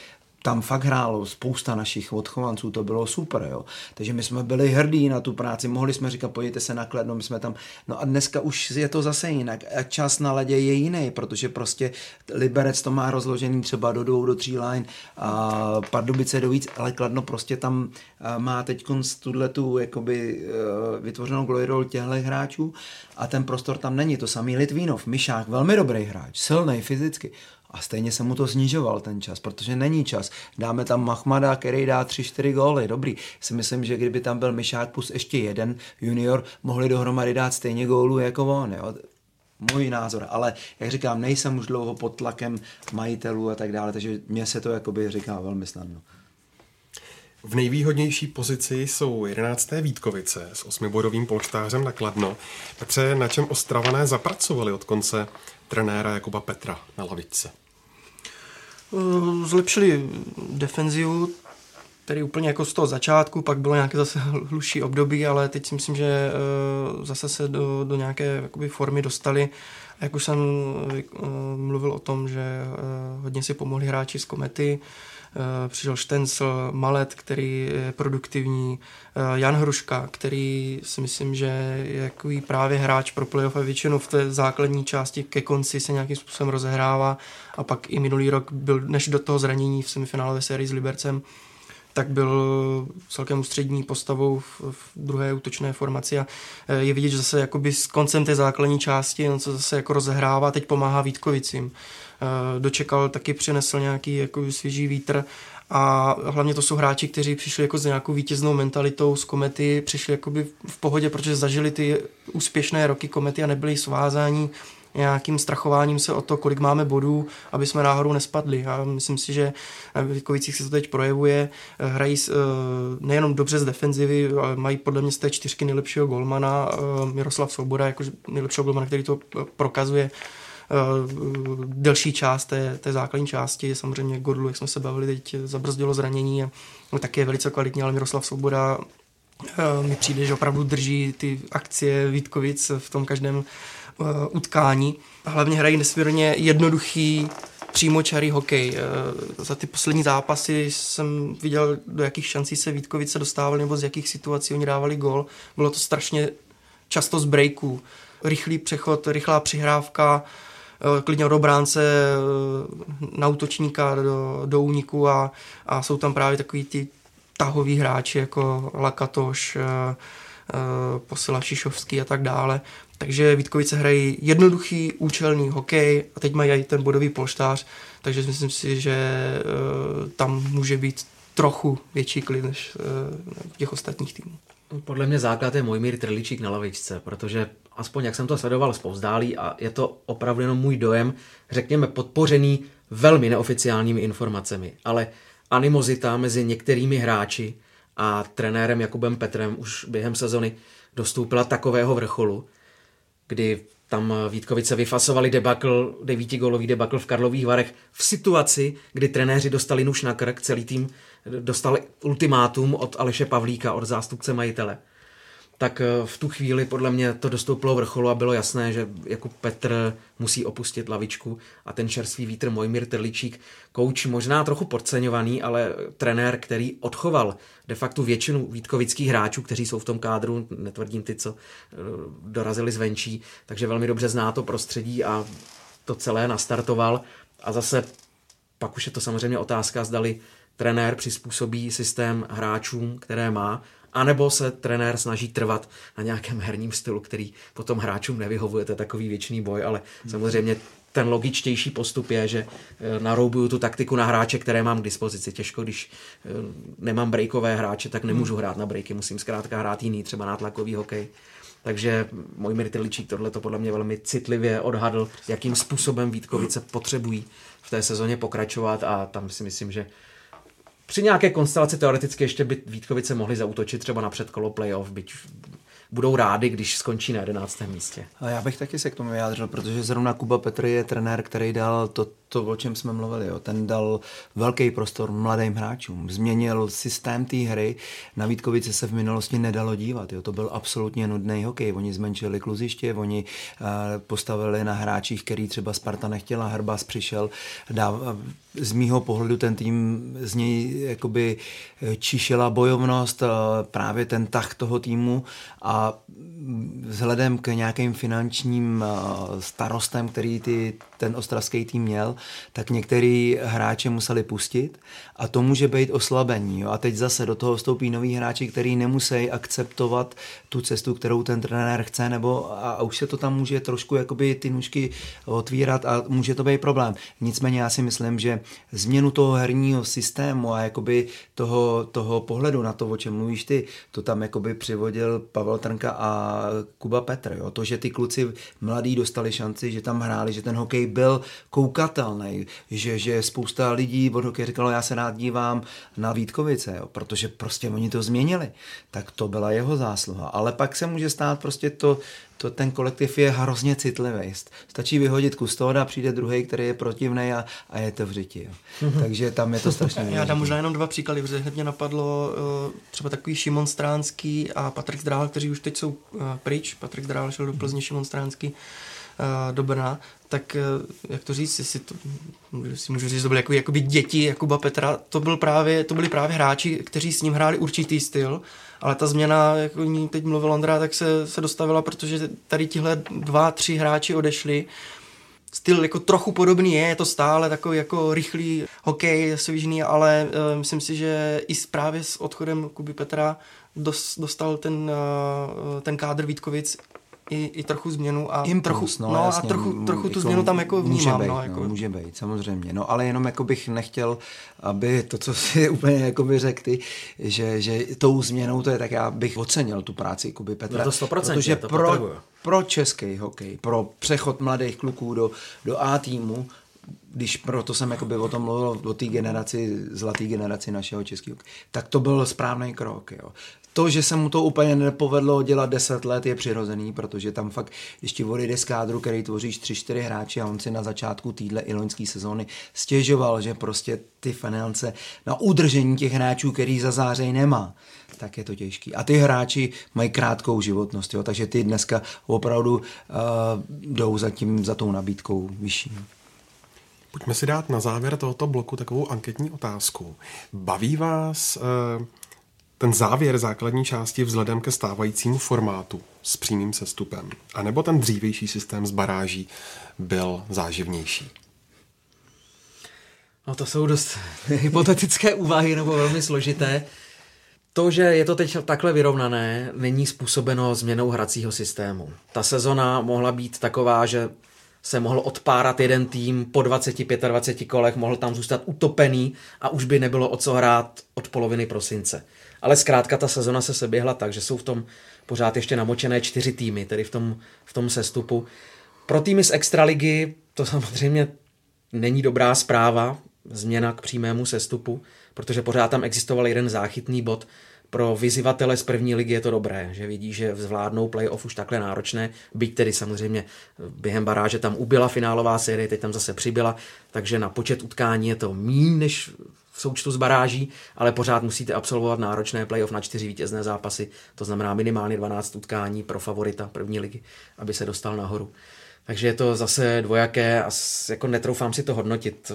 tam fakt hrálo spousta našich odchovanců, to bylo super, jo. Takže my jsme byli hrdí na tu práci, mohli jsme říkat, pojďte se na Kladno, my jsme tam, no a dneska už je to zase jinak a čas na ledě je jiný, protože prostě Liberec to má rozložený třeba do dvou, do tří line a Pardubice do víc, ale Kladno prostě tam má teď tuhle tu jakoby e, vytvořenou glory těchto hráčů a ten prostor tam není, to samý Litvínov, Myšák, velmi dobrý hráč, silný fyzicky, a stejně se mu to snižoval ten čas, protože není čas. Dáme tam Mahmada, který dá 3-4 góly, dobrý. Si myslím, že kdyby tam byl Myšák plus ještě jeden junior, mohli dohromady dát stejně gólů jako on. Jo? Můj názor, ale jak říkám, nejsem už dlouho pod tlakem majitelů a tak dále, takže mně se to jakoby říká velmi snadno. V nejvýhodnější pozici jsou 11. Vítkovice s osmibodovým polštářem na Kladno. Petře, na čem Ostravané zapracovali od konce trenéra Jakuba Petra na lavičce? Eh, zlepšili defenzivu, který úplně jako z toho začátku, pak bylo nějaké zase hluší období, ale teď si myslím, že eh, zase se do, do nějaké jakoby, formy dostali. Jak už jsem eh, mluvil o tom, že hodně si pomohli hráči z Komety, přišel Štencel, Malet, který je produktivní, eh, Jan Hruška, který si myslím, že je takový právě hráč pro playoff a většinou v té základní části ke konci se nějakým způsobem rozehrává. A pak i minulý rok byl, než do toho zranění v semifinálové sérii s Libercem, tak byl celkem ústřední postavou v, v druhé útočné formaci a eh, je vidět, že zase jakoby s koncem té základní části on se zase jako rozehrává, teď pomáhá Vítkovicím. Eh, dočekal, taky přinesl nějaký jako svěží vítr a hlavně to jsou hráči, kteří přišli jako s nějakou vítěznou mentalitou z komety, přišli jakoby v pohodě, protože zažili ty úspěšné roky komety a nebyli svázáni nějakým strachováním se o to, kolik máme bodů, aby jsme náhodou nespadli. Já myslím si, že na Vítkovicích se to teď projevuje. Eh, hrají eh, nejenom dobře z defenzivy, ale mají podle mě z té čtyřky nejlepšího golmana Miroslav Svoboda, jako nejlepšího golmana, který to prokazuje Eh, delší část té, té základní části. Samozřejmě Godlu, jak jsme se bavili, teď zabrzdilo zranění a taky je velice kvalitní, ale Miroslav Svoboda eh, mi přijde, že opravdu drží ty akcie Vítkovic v tom každém utkání. A hlavně hrají nesmírně jednoduchý přímočarý hokej. Uh, za ty poslední zápasy jsem viděl, do jakých šancí se Vítkovice dostávali nebo z jakých situací oni dávali gol. Bylo to strašně často z breaků. Rychlý přechod, rychlá přihrávka, Eh, klidně od obránce eh, na útočníka do, do úniku a, a jsou tam právě takový ty tahoví hráči jako Lakatoš, eh, posila Šišovský a tak dále. Takže Vítkovice hrají jednoduchý, účelný hokej a teď mají i ten bodový polštář, takže myslím si, že tam může být trochu větší klid než v těch ostatních týmů. Podle mě základ je Mojmír Trličík na lavičce, protože aspoň jak jsem to sledoval zpovzdálí a je to opravdu jenom můj dojem, řekněme podpořený velmi neoficiálními informacemi, ale animozita mezi některými hráči a trenérem Jakubem Petrem už během sezony dostoupila takového vrcholu, kdy tam Vítkovice vyfasovali debakl, devítigolový debakl v Karlových Varech v situaci, kdy trenéři dostali nuž na krk, celý tým dostal ultimátum od Aleše Pavlíka, od zástupce majitele tak eh, v tu chvíli podle mě to dostoupilo vrcholu a bylo jasné, že jako Petr musí opustit lavičku a ten čerstvý vítr Mojmír Trličík, kouč možná trochu podceňovaný, ale trenér, který odchoval de facto většinu vítkovických hráčů, kteří jsou v tom kádru, netvrdím ty, co eh, dorazili zvenčí, takže velmi dobře zná to prostředí a to celé nastartoval. A zase pak už je to samozřejmě otázka, zdali trenér přizpůsobí systém hráčům, které má anebo se trenér snaží trvat na nějakém herním stylu, který potom hráčům nevyhovuje, to je takový věčný boj, ale samozřejmě ten logičtější postup je, že eh, naroubuju tu taktiku na hráče, které mám k dispozici. Těžko, když eh, nemám breakové hráče, tak nemůžu hrát na breaky, musím zkrátka hrát jiný, třeba nátlakový hokej. Takže můj Mirtiličík tohle to podle mě velmi citlivě odhadl, jakým způsobem Vítkovice potřebují v té sezóně pokračovat a tam si myslím, že při nějaké konstelaci teoreticky ještě by Vítkovice mohli zautočit třeba na předkolo playoff, byť budou rádi, když skončí na 11. místě. A já bych taky se k tomu vyjádřil, protože zrovna Kuba Petr je trenér, který dal to, to, o čem jsme mluvili. Jo. Ten dal velký prostor mladým hráčům, změnil systém té hry. Na Vítkovice se v minulosti nedalo dívat. Jo. To byl absolutně nudný hokej. Oni zmenšili kluziště, oni uh, postavili na hráčích, který třeba Sparta nechtěla. Hrbas přišel, dá, z mýho pohledu ten tým z něj jakoby čišela bojovnost, uh, právě ten tah toho týmu a vzhledem k nějakým finančním starostem, který ty, ten ostravský tým měl, tak některý hráče museli pustit a to může být oslabení. Jo. A teď zase do toho vstoupí noví hráči, který nemusí akceptovat tu cestu, kterou ten trenér chce, nebo a, a už se to tam může trošku jakoby ty nůžky otvírat a může to být problém. Nicméně já si myslím, že změnu toho herního systému a jakoby toho, toho pohledu na to, o čem mluvíš ty, to tam jakoby přivodil Pavel Trnka a Kuba Petr. Jo. To, že ty kluci mladí dostali šanci, že tam hráli, že ten hokej byl koukatelný, že, že spousta lidí od hokeje říkalo, já se rád dívám na Vítkovice, jo, protože prostě oni to změnili. Tak to byla jeho zásluha. Ale pak se může stát prostě to, to ten kolektiv je hrozně citlivý. Stačí vyhodit kustoda, přijde druhý, který je protivný a, a je to v řiti. Jo. Mm-hmm. Takže tam je to strašně Já dám možná jenom dva příklady, protože hned mě napadlo uh, třeba takový Šimon Stránský a Patrik Zdrál, kteří už teď jsou uh, pryč. Patrik Zdrál šel do Plzně, Šimon Stránský uh, do Brna tak jak to říct, jestli to, si můžu říct, to byly jako, jakoby děti Jakuba Petra, to, byl právě, to byli právě hráči, kteří s ním hráli určitý styl, ale ta změna, jak o ní teď mluvil Ondra, tak se, se dostavila, protože tady tihle dva, tři hráči odešli. Styl jako trochu podobný je, je to stále takový jako rychlý hokej, svižný, ale uh, myslím si, že i právě s odchodem Kuby Petra dostal ten, uh, ten kádr Vítkovic i, i trochu změnu a Impuls, trochu, no, no jasně, a trochu, trochu tu jako změnu tam jako vnímám. Může být, no, jako. no, může být, samozřejmě. No ale jenom jako bych nechtěl, aby to, co si úplně jako by řekl ty, že, že tou změnou to je, tak já bych ocenil tu práci Kuby Petra. No to 100%, protože to pro, pro český hokej, pro přechod mladých kluků do, do A týmu, když proto jsem jakoby o tom mluvil, o té generaci, zlaté generaci našeho českého, tak to byl správný krok. Jo to, že se mu to úplně nepovedlo dělat 10 let, je přirozený, protože tam fakt, když ti odejde z kádru, který tvoříš 3-4 hráči a on si na začátku týdle i loňské sezóny stěžoval, že prostě ty finance na udržení těch hráčů, který za zářej nemá, tak je to těžký. A ty hráči mají krátkou životnost, jo, takže ty dneska opravdu uh, jdou za, tím, za tou nabídkou vyšší. Pojďme si dát na závěr tohoto bloku takovou anketní otázku. Baví vás uh ten závěr základní části vzhledem ke stávajícímu formátu s přímým sestupem, anebo ten dřívější systém z baráží byl záživnější? No to jsou dost hypotetické úvahy nebo velmi složité. To, že je to teď takhle vyrovnané, není způsobeno změnou hracího systému. Ta sezona mohla být taková, že se mohl odpárat jeden tým po 20-25 kolech, mohl tam zůstat utopený a už by nebylo o co hrát od poloviny prosince. Ale zkrátka ta sezona se seběhla tak, že jsou v tom pořád ještě namočené čtyři týmy, tedy v tom, v tom sestupu. Pro týmy z extraligy to samozřejmě není dobrá zpráva, změna k přímému sestupu, protože pořád tam existoval jeden záchytný bod. Pro vyzývatele z první ligy je to dobré, že vidí, že zvládnou playoff už takhle náročné, byť tedy samozřejmě během baráže tam ubyla finálová série, teď tam zase přibyla, takže na počet utkání je to méně než v součtu z baráží, ale pořád musíte absolvovat náročné playoff na čtyři vítězné zápasy, to znamená minimálně 12 utkání pro favorita první ligy, aby se dostal nahoru. Takže je to zase dvojaké a jako netroufám si to hodnotit.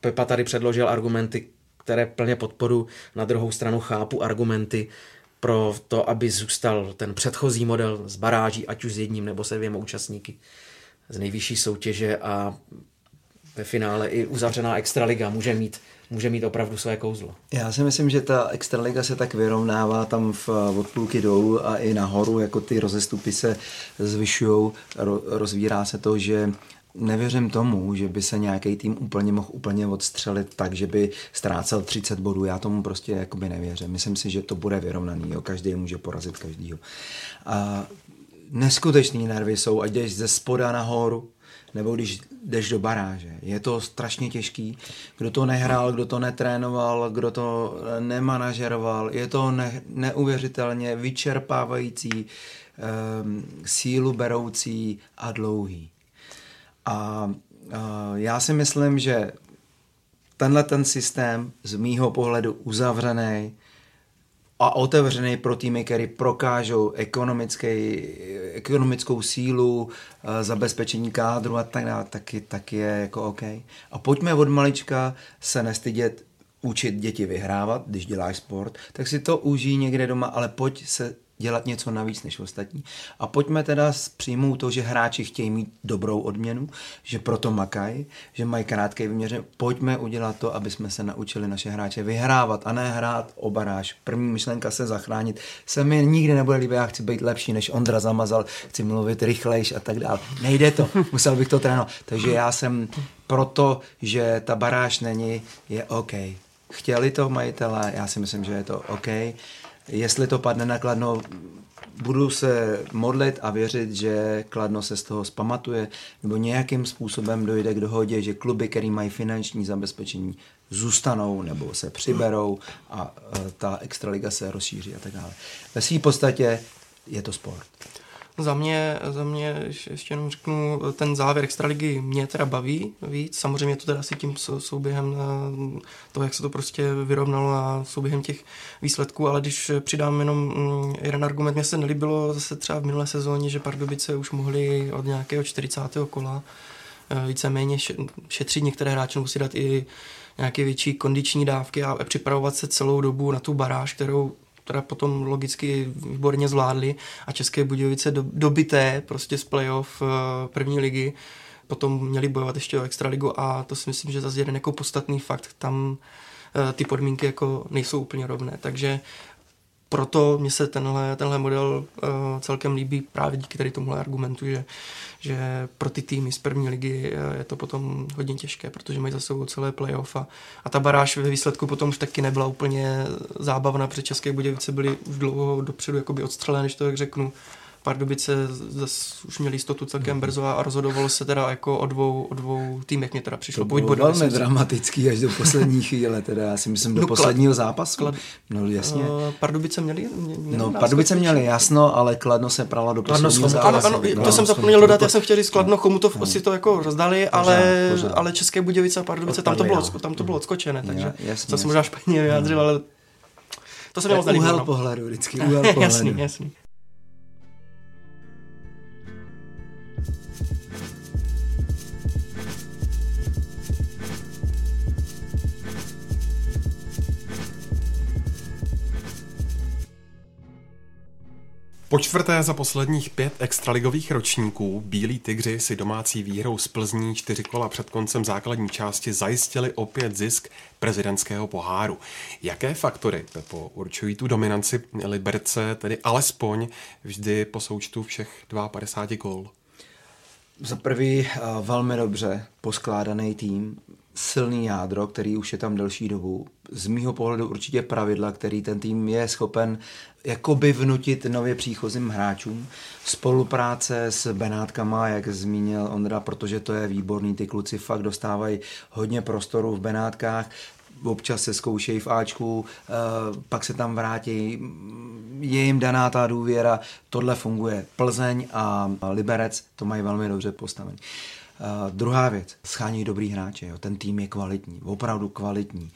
Pepa tady předložil argumenty, které plně podporu, na druhou stranu chápu argumenty pro to, aby zůstal ten předchozí model z baráží, ať už s jedním nebo se dvěma účastníky z nejvyšší soutěže a ve finále i uzavřená extraliga může mít může mít opravdu své kouzlo. Já si myslím, že ta extraliga se tak vyrovnává tam v, od půlky dolů a i nahoru, jako ty rozestupy se zvyšují, ro, rozvírá se to, že nevěřím tomu, že by se nějaký tým úplně mohl úplně odstřelit tak, že by ztrácel 30 bodů. Já tomu prostě jakoby nevěřím. Myslím si, že to bude vyrovnaný. Jo. Každý může porazit každýho. A neskutečný nervy jsou, ať jdeš ze spoda nahoru, nebo když jdeš do baráže. Je to strašně těžký. Kdo to nehrál, kdo to netrénoval, kdo to nemanažeroval, je to ne, neuvěřitelně vyčerpávající, um, sílu beroucí a dlouhý. A já si myslím, že tenhle ten systém z mýho pohledu uzavřený a otevřený pro týmy, které prokážou ekonomickou sílu, eh, zabezpečení kádru a tak dále, taky, taky je jako OK. A pojďme od malička se nestydět učit děti vyhrávat, když děláš sport, tak si to užij někde doma, ale pojď se dělat něco navíc než ostatní. A pojďme teda přijmout to, že hráči chtějí mít dobrou odměnu, že proto makají, že mají krátké vyměře. Pojďme udělat to, aby jsme se naučili naše hráče vyhrávat a ne hrát o baráž. První myšlenka se zachránit. Se mi nikdy nebude líbit, já chci být lepší než Ondra Zamazal, chci mluvit rychlejš a tak dále. Nejde to, musel bych to trénovat. Takže já jsem proto, že ta baráž není, je OK. Chtěli to majitele, já si myslím, že je to OK Jestli to padne na Kladno, budu se modlit a věřit, že Kladno se z toho spamatuje nebo nějakým způsobem dojde k dohodě, že kluby, které mají finanční zabezpečení, zůstanou nebo se přiberou a e, ta extraliga se rozšíří a tak dále. Ve své podstatě je to sport. Za mě, za mě ještě jenom řeknu, ten závěr extraligy mě teda baví víc. Samozřejmě to teda asi tím souběhem eh, toho, jak se to prostě vyrovnalo a souběhem těch výsledků, ale když přidám jenom mm, jeden argument, mně se nelíbilo zase třeba v minulé sezóně, že Pardubice už mohli od nějakého 40. kola eh, víceméně šetřit některé hráče, nebo si dát i nějaké větší kondiční dávky a připravovat se celou dobu na tu baráž, kterou teda potom logicky výborně zvládli a České Budějovice do, dobité prostě z playoff uh, první ligy potom měli bojovat ještě o extraligu a to si myslím, že zase jeden jako podstatný fakt, tam uh, ty podmínky jako nejsou úplně rovné, takže proto mně se tenhle, tenhle model uh, celkem líbí právě díky tady tomuhle argumentu, že, že pro ty týmy z první ligy uh, je to potom hodně těžké, protože mají za sebou celé playoff a, a ta baráž ve výsledku potom už taky nebyla úplně zábavná, protože České Budějovice byly už dlouho dopředu jakoby odstřelené, když to tak řeknu. Pardubice zase už měli jistotu celkem mhm. brzo a rozhodovalo se teda jako o dvou, o dvou týmech mě teda přišlo. To bylo Buď velmi dramatický až do poslední chvíle, teda já si myslím do no, posledního zápasu. Klad, no jasně. Uh, Pardubice měli? Mě, no Pardubice měli jasno, ale Kladno se pralo do posledního zápasu. Ano, ano, no, to jsem zapomněl dodat, já jsem chtěl říct Kladno, Chomutov no. si to jako rozdali, ale, ale České Budějovice a Pardubice, tam to bylo, tam to bylo odskočené, takže to jsem možná špatně vyjádřil, ale to se mi moc Úhel pohledu, vždycky úhel pohledu. jasný, jasný. Po čtvrté za posledních pět extraligových ročníků Bílí tygři si domácí výhrou z Plzní čtyři kola před koncem základní části zajistili opět zisk prezidentského poháru. Jaké faktory, Pepo, určují tu dominanci Liberce, tedy alespoň vždy po součtu všech 52 gól? Za prvý eh, velmi dobře poskládaný tým, silný jádro, který už je tam delší dobu. Z mýho pohledu určitě pravidla, který ten tým je schopen jakoby vnutit nově příchozím hráčům. Spolupráce s Benátkama, jak zmínil Ondra, protože to je výborný, ty kluci fakt dostávají hodně prostoru v Benátkách, občas se zkoušejí v Ačku, eh, pak se tam vrátí, je jim daná ta důvěra, tohle funguje. Plzeň a Liberec to mají velmi dobře postavený. Uh, druhá věc, schání dobrý hráče, jo. ten tým je kvalitní, opravdu kvalitní.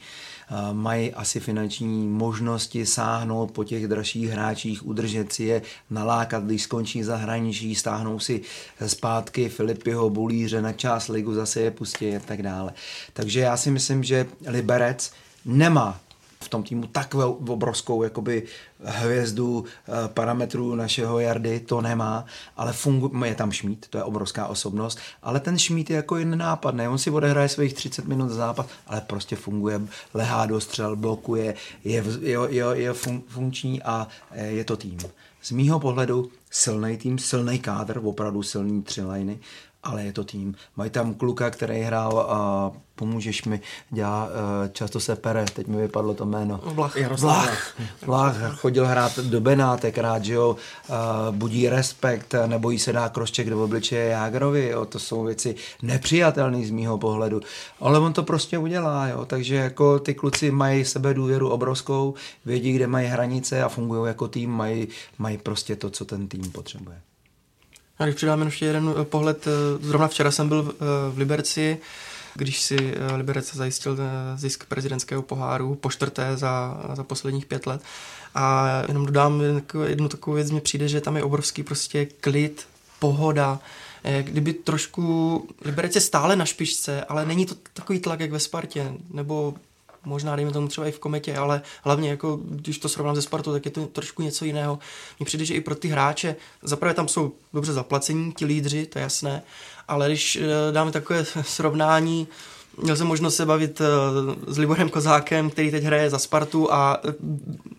Uh, mají asi finanční možnosti sáhnout po těch dražších hráčích, udržet si je, nalákat, když skončí zahraničí, stáhnou si zpátky Filipiho Bulíře na část ligu, zase je pustí a tak dále. Takže já si myslím, že Liberec nemá v tom týmu takovou obrovskou jakoby hvězdu eh, parametrů našeho Jardy, to nemá, ale funguje, je tam Šmít, to je obrovská osobnost, ale ten Šmít je jako jen nápadný, on si odehraje svých 30 minut za zápas, ale prostě funguje, lehá do střel, blokuje, je, je, je, je fun, funkční a eh, je to tým. Z mýho pohledu silný tým, silný kádr, opravdu silný tři liny ale je to tým. Mají tam kluka, který hrál a pomůžeš mi, dělá, eh, často se pere, teď mi vypadlo to jméno. Vlach. Vlach. Vlach. Chodil hrát do Benátek rád, že jo, budí respekt, nebojí se dá krošček do obličeje Jágrovi, jo, to jsou věci nepřijatelné z mýho pohledu, ale on to prostě udělá, jo, takže jako ty kluci mají sebe důvěru obrovskou, vědí, kde mají hranice a fungují jako tým, mají, mají prostě to, co ten tým potřebuje. A když přidáme ještě jeden pohled, zrovna včera jsem byl v Liberci, když si Liberec zajistil zisk prezidentského poháru po čtvrté za, za posledních pět let. A jenom dodám jednu takovou věc, mně přijde, že tam je obrovský prostě klid, pohoda, eh, kdyby trošku, Liberec je stále na špičce, ale není to takový tlak, jak ve Spartě, nebo možná dejme tomu třeba i v kometě, ale hlavně jako, když to srovnám ze Spartou, tak je to trošku něco jiného. Mně přijde, že i pro ty hráče, zaprvé tam jsou dobře zaplacení, ti lídři, to je jasné, ale když eh, dáme takové srovnání, Měl jsem možnost se bavit eh, s Liborem Kozákem, který teď hraje za Spartu a eh,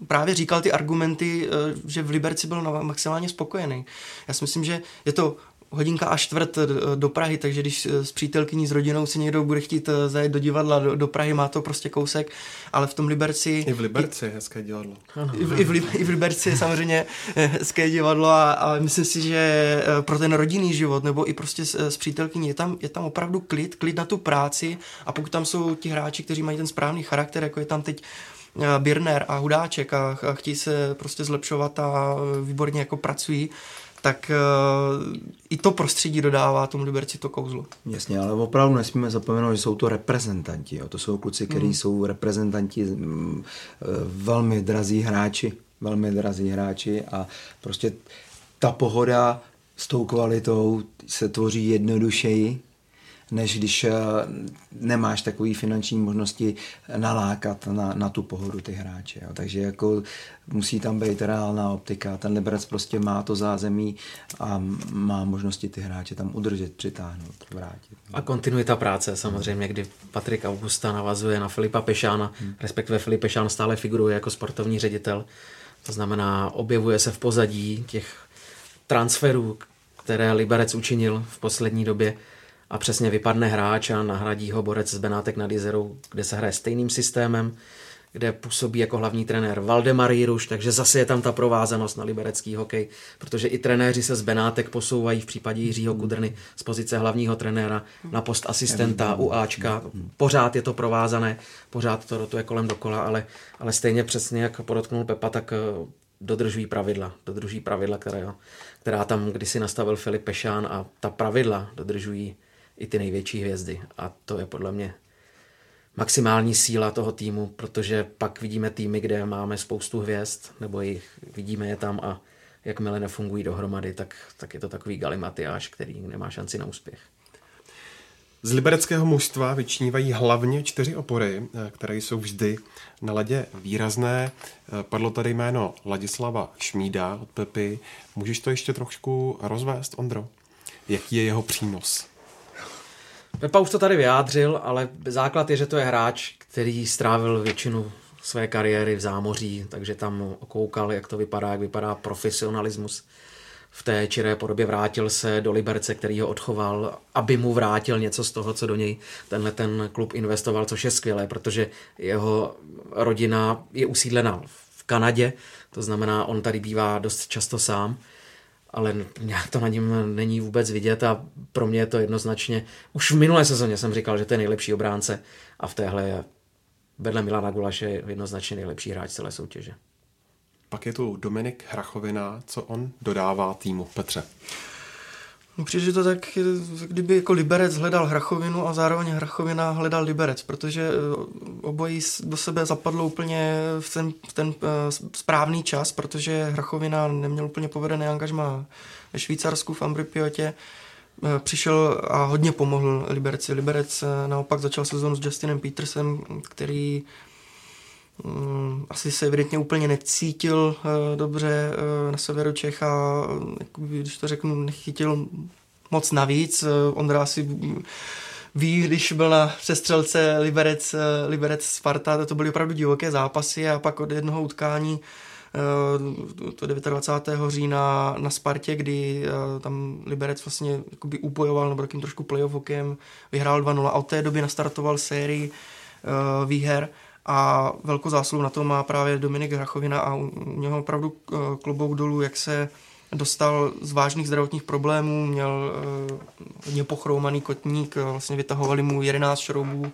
právě říkal ty argumenty, že v Liberci byl maximálně spokojený. Já si myslím, že je to hodinka a čtvrt eh, do Prahy, takže když eh, s přítelkyní, s rodinou si někdo bude chtít eh, zajet do divadla do, do Prahy, má to prostě kousek, ale v tom Liberci... I v Liberci je hezké divadlo. I v, i, v, I v Liberci je samozřejmě hezké divadlo a, a myslím si, že pro ten rodinný život nebo i prostě s, s přítelkyní je tam, je tam opravdu klid, klid na tu práci a pokud tam jsou ti hráči, kteří mají ten správný charakter, jako je tam teď Birner a Hudáček a, a chtějí se prostě zlepšovat a výborně jako pracují, tak uh, i to prostředí dodává tomu Liberci to kouzlo. Jasně, ale opravdu nesmíme zapomenout, že jsou to reprezentanti. Jo. To jsou kluci, kteří hmm. jsou reprezentanti, mm, eh, velmi drazí hráči, velmi drazí hráči a prostě ta pohoda s tou kvalitou se tvoří jednodušeji, než když eh, nemáš takové finanční možnosti nalákat na, na tu pohodu ty hráče. Jo. Takže jako musí tam být reálná optika. Ten Liberec prostě má to zázemí a má možnosti ty hráče tam udržet, přitáhnout, vrátit. A kontinuita práce samozřejmě, kdy Patrik Augusta navazuje na Filipa Pešána, hmm. respektive Filip Pešán stále figuruje jako sportovní ředitel. To znamená, objevuje se v pozadí těch transferů, které Liberec učinil v poslední době a přesně vypadne hráč a nahradí ho borec z Benátek nad Jezerou, kde se hraje stejným systémem, kde působí jako hlavní trenér Valdemar Jiruš, takže zase je tam ta provázanost na liberecký hokej, protože i trenéři se z Benátek posouvají v případě Jiřího Kudrny z pozice hlavního trenéra na post asistenta u Ačka. Pořád je to provázané, pořád to rotuje kolem dokola, ale, ale stejně přesně, jak podotknul Pepa, tak eh, dodržují pravidla, dodržují pravidla, která, která tam kdysi nastavil Filip Pešán a ta pravidla dodržují i ty největší hvězdy. A to je podle mě maximální síla toho týmu, protože pak vidíme týmy, kde máme spoustu hvězd, nebo jich vidíme je tam a jakmile nefungují dohromady, tak, tak je to takový galimatiáš, který nemá šanci na úspěch. Z libereckého mužstva vyčnívají hlavně čtyři opory, které jsou vždy na ledě výrazné. Padlo tady jméno Ladislava Šmída od Pepy. Můžeš to ještě trošku rozvést, Ondro? Jaký je jeho přínos? Pepa už to tady vyjádřil, ale základ je, že to je hráč, který strávil většinu své kariéry v zámoří, takže tam koukal, jak to vypadá, jak vypadá profesionalismus. V té čiré podobě vrátil se do Liberce, který ho odchoval, aby mu vrátil něco z toho, co do něj tenhle ten klub investoval, což je skvělé, protože jeho rodina je usídlena v Kanadě, to znamená, on tady bývá dost často sám ale to na něm není vůbec vidět a pro mě je to jednoznačně, už v minulé sezóně jsem říkal, že to je nejlepší obránce a v téhle je vedle Milana Gulaše jednoznačně nejlepší hráč celé soutěže. Pak je tu Dominik Hrachovina, co on dodává týmu Petře. No přijde to tak, kdyby jako Liberec hledal Hrachovinu a zároveň Hrachovina hledal Liberec, protože eh, obojí do sebe zapadlo úplně v ten, v ten uh, správný čas, protože Hrachovina neměl úplně povedený angažma ve Švýcarsku v Ambripiotě, uh, přišel a hodně pomohl Liberci. Liberec naopak začal sezónu s Justinem Petersem, který asi se evidentně úplně necítil uh, dobře uh, na severu Čech a jakoby, když to řeknu, nechytil moc navíc. Ondra asi ví, když byl na přestřelce Liberec, Liberec Sparta, to byly opravdu divoké zápasy a pak od jednoho utkání to 29. října na Spartě, kdy tam Liberec vlastně upojoval nebo takým trošku playoff hokejem, vyhrál 2-0 a od té doby nastartoval sérii výher a velkou zásluhu na to má právě Dominik Hrachovina a u něho opravdu eh, klobouk dolů, jak se dostal z vážných zdravotních problémů, měl uh, hodně pochroumaný kotník, eh, vlastně vytahovali mu 11 šroubů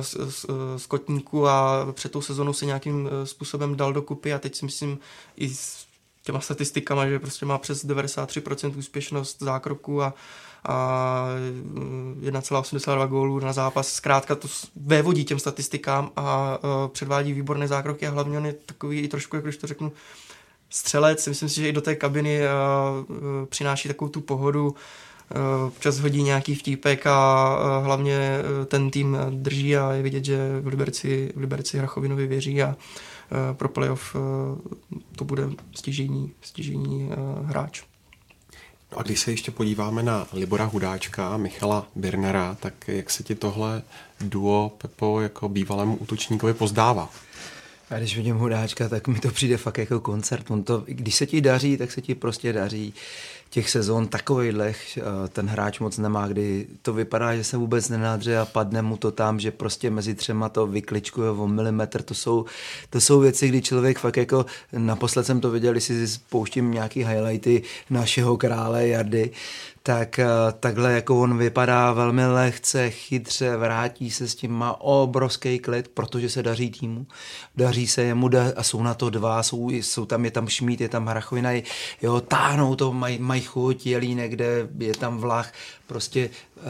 z, z, z kotníku a před tou sezonou se nějakým způsobem dal dokupy a teď si myslím i těma statistikama, že prostě má přes 93% úspěšnost zákroku a, a 1,82 gólů na zápas. Zkrátka to vévodí těm statistikám a uh, předvádí výborné zákroky a hlavně on je takový i trošku, jak když to řeknu, střelec. Myslím si, že i do té kabiny uh, přináší takovou tu pohodu, občas hodí nějaký vtípek a hlavně ten tým drží a je vidět, že v Liberci, v Liberci Hrachovinovi věří a pro playoff to bude stěžení, stěžení hráč. No a když se ještě podíváme na Libora Hudáčka a Michala Birnera, tak jak se ti tohle duo Pepo jako bývalému útočníkovi pozdává? A když vidím Hudáčka, tak mi to přijde fakt jako koncert. On to, když se ti daří, tak se ti prostě daří těch sezon takovejhlech eh, ten hráč moc nemá, kdy to vypadá, že se vůbec nenádře a padne mu to tam, že prostě mezi třema to vykličkuje o milimetr. To jsou, to jsou věci, kdy člověk fakt jako, naposled jsem to viděl, když si spouštím nějaký highlighty našeho krále Jardy, tak eh, takhle jako on vypadá velmi lehce, chytře, vrátí se s tím, má obrovský klid, protože se daří týmu, daří se jemu a jsou na to dva, jsou, jsou tam, je tam Šmít, je tam Hrachovina, jo, táhnou to, mají maj chuť, jelí někde, je tam vlach, prostě uh,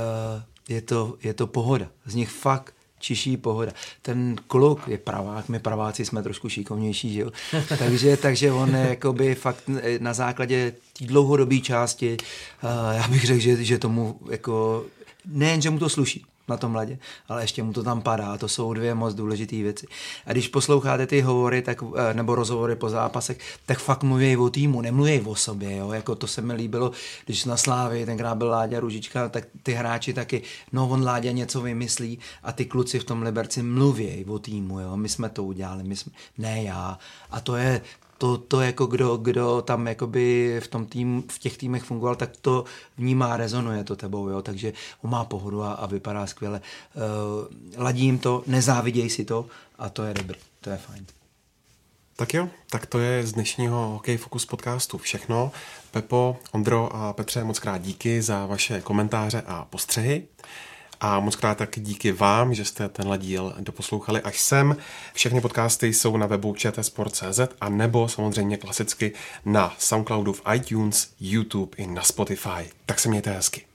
je, to, je to pohoda, z nich fakt čiší pohoda. Ten kluk je pravák, my praváci jsme trošku šikovnější, že jo? takže, takže on je jakoby fakt na základě té dlouhodobé části, uh, já bych řekl, že, že tomu jako, nejen, že mu to sluší, na tom ledě, ale ještě mu to tam padá. To jsou dvě moc důležité věci. A když posloucháte ty hovory tak, eh, nebo rozhovory po zápasech, tak fakt mluví o týmu, nemluví o sobě. Jo? Jako to se mi líbilo, když na Slávě tenkrát byl Láďa Ružička, tak ty hráči taky, no on Láďa něco vymyslí a ty kluci v tom Liberci mluví o týmu. Jo? My jsme to udělali, my jsme, ne já. A to je, to, to jako kdo, kdo tam jakoby v, tom tým, v těch týmech fungoval, tak to vnímá, rezonuje to tebou, jo? takže on má pohodu a, a vypadá skvěle. Uh, ladím to, nezáviděj si to a to je dobrý, to je fajn. Tak jo, tak to je z dnešního Hokej Focus podcastu všechno. Pepo, Ondro a Petře, moc krát díky za vaše komentáře a postřehy. A moc krát tak díky vám, že jste tenhle díl doposlouchali až sem. Všechny podcasty jsou na webu čtsport.cz a nebo samozřejmě klasicky na Soundcloudu v iTunes, YouTube i na Spotify. Tak se mějte hezky.